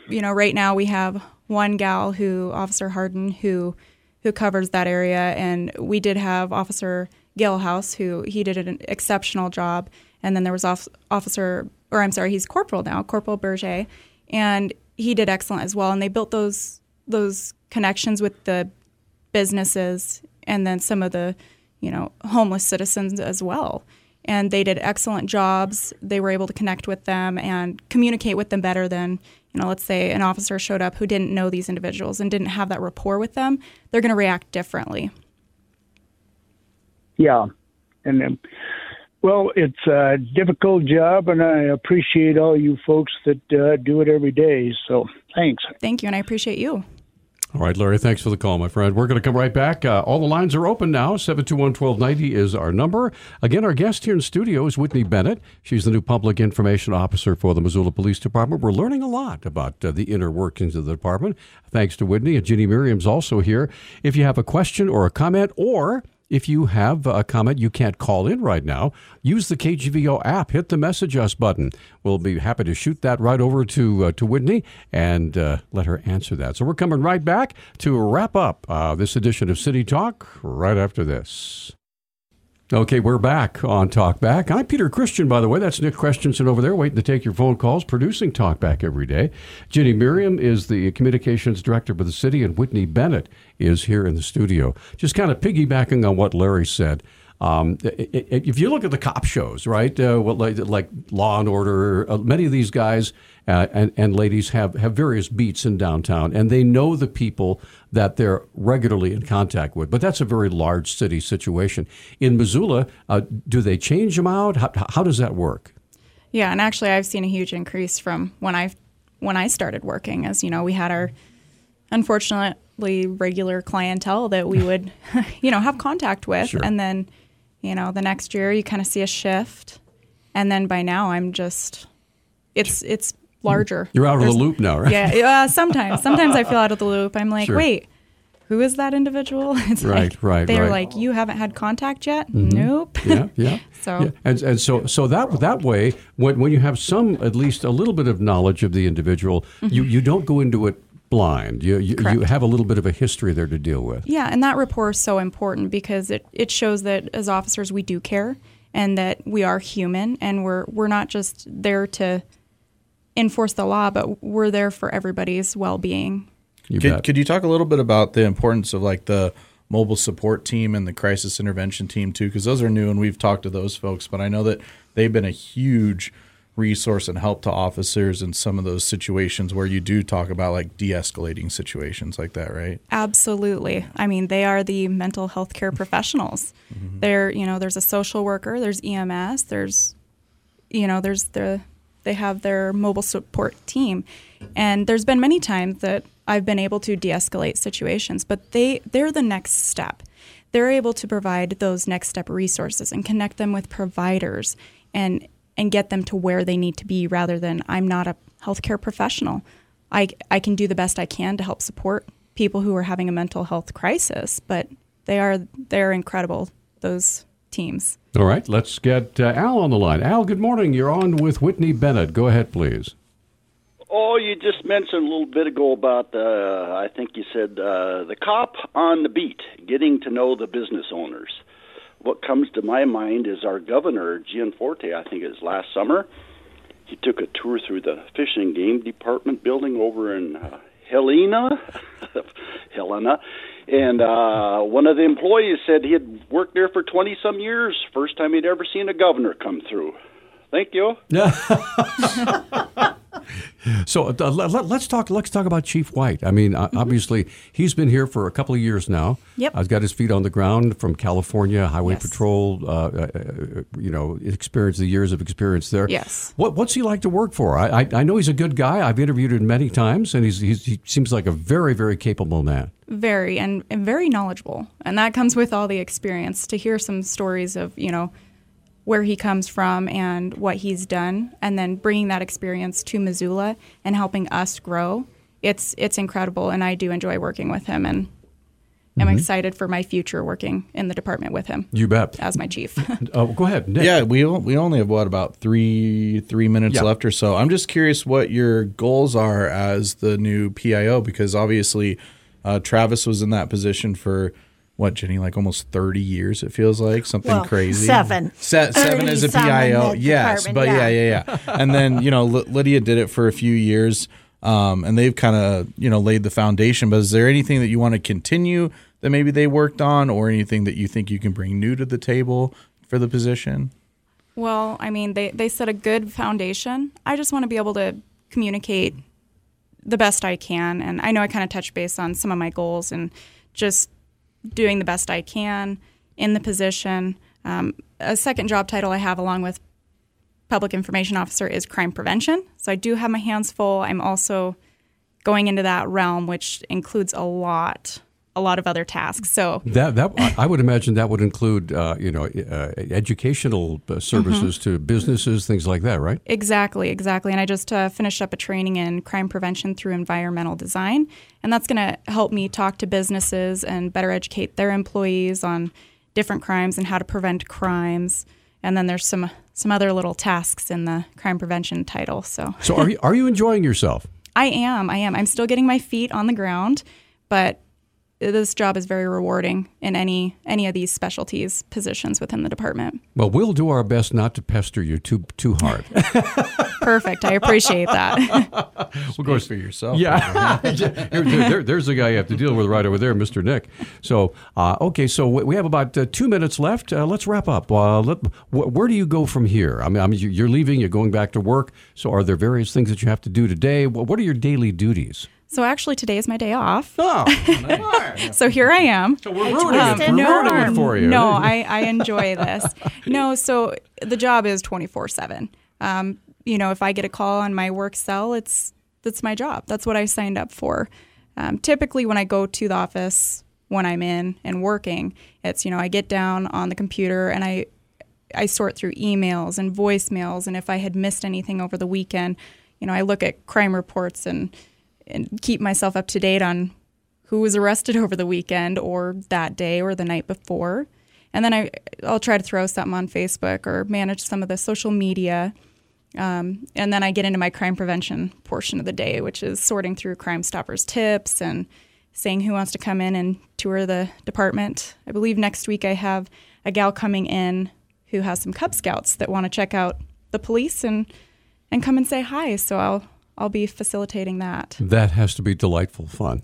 you know, right now we have one gal who, Officer Harden, who who covers that area, and we did have Officer Galehouse, who he did an exceptional job, and then there was off, Officer, or I'm sorry, he's Corporal now, Corporal Berger, and he did excellent as well. And they built those those connections with the businesses and then some of the you know homeless citizens as well. And they did excellent jobs. They were able to connect with them and communicate with them better than you know let's say an officer showed up who didn't know these individuals and didn't have that rapport with them. They're going to react differently Yeah, and um, well, it's a difficult job, and I appreciate all you folks that uh, do it every day. So thanks. thank you and i appreciate you All right, Larry, thanks for the call, my friend. We're going to come right back. Uh, all the lines are open now. 721 1290 is our number. Again, our guest here in studio is Whitney Bennett. She's the new Public Information Officer for the Missoula Police Department. We're learning a lot about uh, the inner workings of the department. Thanks to Whitney. And Ginny Merriam's also here. If you have a question or a comment, or If you have a comment, you can't call in right now. Use the KGVO app. Hit the message us button. We'll be happy to shoot that right over to uh, to Whitney and uh, let her answer that. So we're coming right back to wrap up uh, this edition of City Talk right after this. Okay, we're back on Talkback. I'm Peter Christian, by the way. That's Nick Christensen over there, waiting to take your phone calls, producing Talkback every day. Ginny Merriam is the communications director for the city, and Whitney Bennett is here in the studio. Just kind of piggybacking on what Larry said. Um, if you look at the cop shows, right, uh, what, like, like, Law and Order, uh, many of these guys uh, and, and ladies have, have various beats in downtown, and they know the people that they're regularly in contact with. But that's a very large city situation. In Missoula, uh, do they change them out? How, how does that work? Yeah, and actually, I've seen a huge increase from when I when I started working. As you know, we had our unfortunately regular clientele that we would, you know, have contact with, Sure. and then, you know, the next year you kind of see a shift, and then by now I'm just, it's it's larger. You're out of the loop now, right? Yeah, yeah. Sometimes, sometimes I feel out of the loop. I'm like, Sure. wait, who is that individual? It's Right, like, right, They're right. like, you haven't had contact yet? Mhm. Nope. Yeah, yeah. So- yeah. And, and so so that that way, when, when you have some at least a little bit of knowledge of the individual, you, Mhm. you don't go into it blind. You you, you have a little bit of a history there to deal with. Yeah, and that rapport is so important because it, it shows that as officers we do care and that we are human and we're we're not just there to enforce the law, but we're there for everybody's well being. could, could you talk a little bit about the importance of like the mobile support team and the crisis intervention team too? Because those are new and we've talked to those folks, but I know that they've been a huge resource and help to officers in some of those situations where you do talk about like de-escalating situations like that, right? Absolutely. I mean, they are the mental health care professionals. Mm-hmm. They're, you know, there's a social worker, there's EMS, there's, you know, there's the, they have their mobile support team. And there's been many times that I've been able to de escalate situations, but they, they're the next step. They're able to provide those next step resources and connect them with providers and, and get them to where they need to be rather than I'm not a healthcare professional. I, I can do the best I can to help support people who are having a mental health crisis, but they are they're incredible those teams. All right, let's get uh, Al on the line. Al, good morning. You're on with Whitney Bennett. Go ahead, please. Oh, you just mentioned a little bit ago about, uh, I think you said, uh, the cop on the beat, getting to know the business owners. What comes to my mind is our governor, Gianforte, I think it was last summer. He took a tour through the fish and game department building over in uh, Helena, Helena, and uh, one of the employees said he had worked there for 20 some years. First time he'd ever seen a governor come through. Thank you. So uh, let, us talk. Let's talk about Chief White. I mean, uh, obviously, he's been here for a couple of years now. Mm-hmm. Yep. I've got his feet on the ground from California Highway Yes. Patrol. Uh, uh, you know, experience the years of experience there. Yes. What What's he like to work for? I I, I know he's a good guy. I've interviewed him many times, and he's, he's he seems like a very very capable man. Very and, and very knowledgeable. And that comes with all the experience to hear some stories of, you know, where he comes from and what he's done and then bringing that experience to Missoula and helping us grow. It's it's incredible and I do enjoy working with him and I'm Mhm. excited for my future working in the department with him. You bet. As my chief. Oh, go ahead. Nick. Yeah, we we only have what about three three minutes Yeah. left or so. I'm just curious what your goals are as the new PIO because obviously uh, Travis was in that position for what Ginny like almost 30 years. It feels like something Well, crazy. seven. Se- seven as a 30 PIO. Yes, but yeah, yeah. yeah, yeah. and then you know Ly- Lydia did it for a few years. Um, and they've kind of you know laid the foundation. But is there anything that you want to continue that maybe they worked on, or anything that you think you can bring new to the table for the position? Well, I mean, they, they set a good foundation. I just want to be able to communicate the best I can. And I know I kind of touched base on some of my goals and just doing the best I can in the position. Um, a second job title I have, along with public information officer, is crime prevention. So I do have my hands full. I'm also going into that realm, which includes a lot, a lot of other tasks. So That that I- would imagine that would include uh, you know uh, educational uh, services to businesses, things like that, right? Exactly, exactly. And I just uh, finished up a training in crime prevention through environmental design. And that's going to help me talk to businesses and better educate their employees on different crimes and how to prevent crimes. And then there's some some other little tasks in the crime prevention title. So So are you, are you enjoying yourself? I am. I am. I'm still getting my feet on the ground, but this job is very rewarding in any any of these specialties positions within the department. Well, we'll do our best not to pester you too too hard. Perfect. I appreciate that. We'll go for yourself. Yeah, there, there- there's the guy you have to deal with right over there, Mr. Nick. So, uh, okay, so we we have about uh, two minutes left. Uh, let's wrap up. Uh, let, wh- where do you go from here? I mean, I mean, you- you're leaving, you're going back to work. So, are there various things that you have to do today? What are your daily duties? So actually, today is my day off. Oh, so here I am. So we're rooting it- we're rooting for you. No, I, I enjoy this. No, so the job is twenty four seven. Um, you know, if I get a call on my work cell, it's that's my job. That's what I signed up for. Um, typically, when I go to the office, when I'm in and working, it's you know I get down on the computer and I I sort through emails and voicemails, and if I had missed anything over the weekend, you know, I look at crime reports and and keep myself up to date on who was arrested over the weekend or that day or the night before. And then I I'll try to throw something on Facebook or manage some of the social media. Um, and then I get into my crime prevention portion of the day, which is sorting through Crime Stoppers tips and saying who wants to come in and tour the department. I believe next week I have a gal coming in who has some Cub Scouts that want to check out the police and and come and say hi. So I'll I'll be facilitating that. that has to be delightful fun.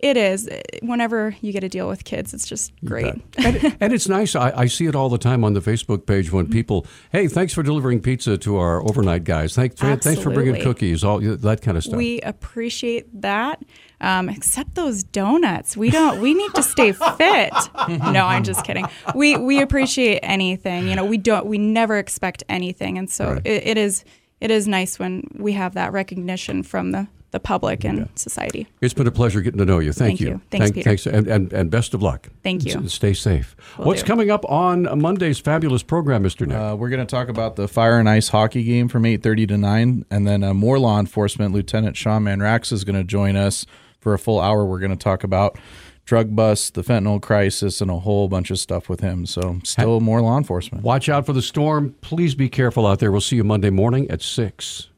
It is. Whenever you get to deal with kids, it's just great. and, and it's nice. I, I see it all the time on the Facebook page when people, hey, thanks for delivering pizza to our overnight guys. Thanks, thanks for bringing cookies, all that kind of stuff. We appreciate that. Um, except those donuts. We don't. We need to stay fit. no, I'm just kidding. We we appreciate anything. You know, we don't. We never expect anything, and so it, it is. It is nice when we have that recognition from the the public and society. It's been a pleasure getting to know you. Thank, Thank you. Thanks, Peter. Thanks, and, and, and best of luck. Thank you. S- stay safe. Will What's do. coming up on Monday's fabulous program, Mr. Nick? Uh, we're going to talk about the fire and ice hockey game from 8.30 to 9 and then uh, more law enforcement lieutenant sean manrax is going to join us for a full hour we're going to talk about drug busts the fentanyl crisis and a whole bunch of stuff with him so still more law enforcement Watch out for the storm. Please be careful out there. We'll see you Monday morning at 6.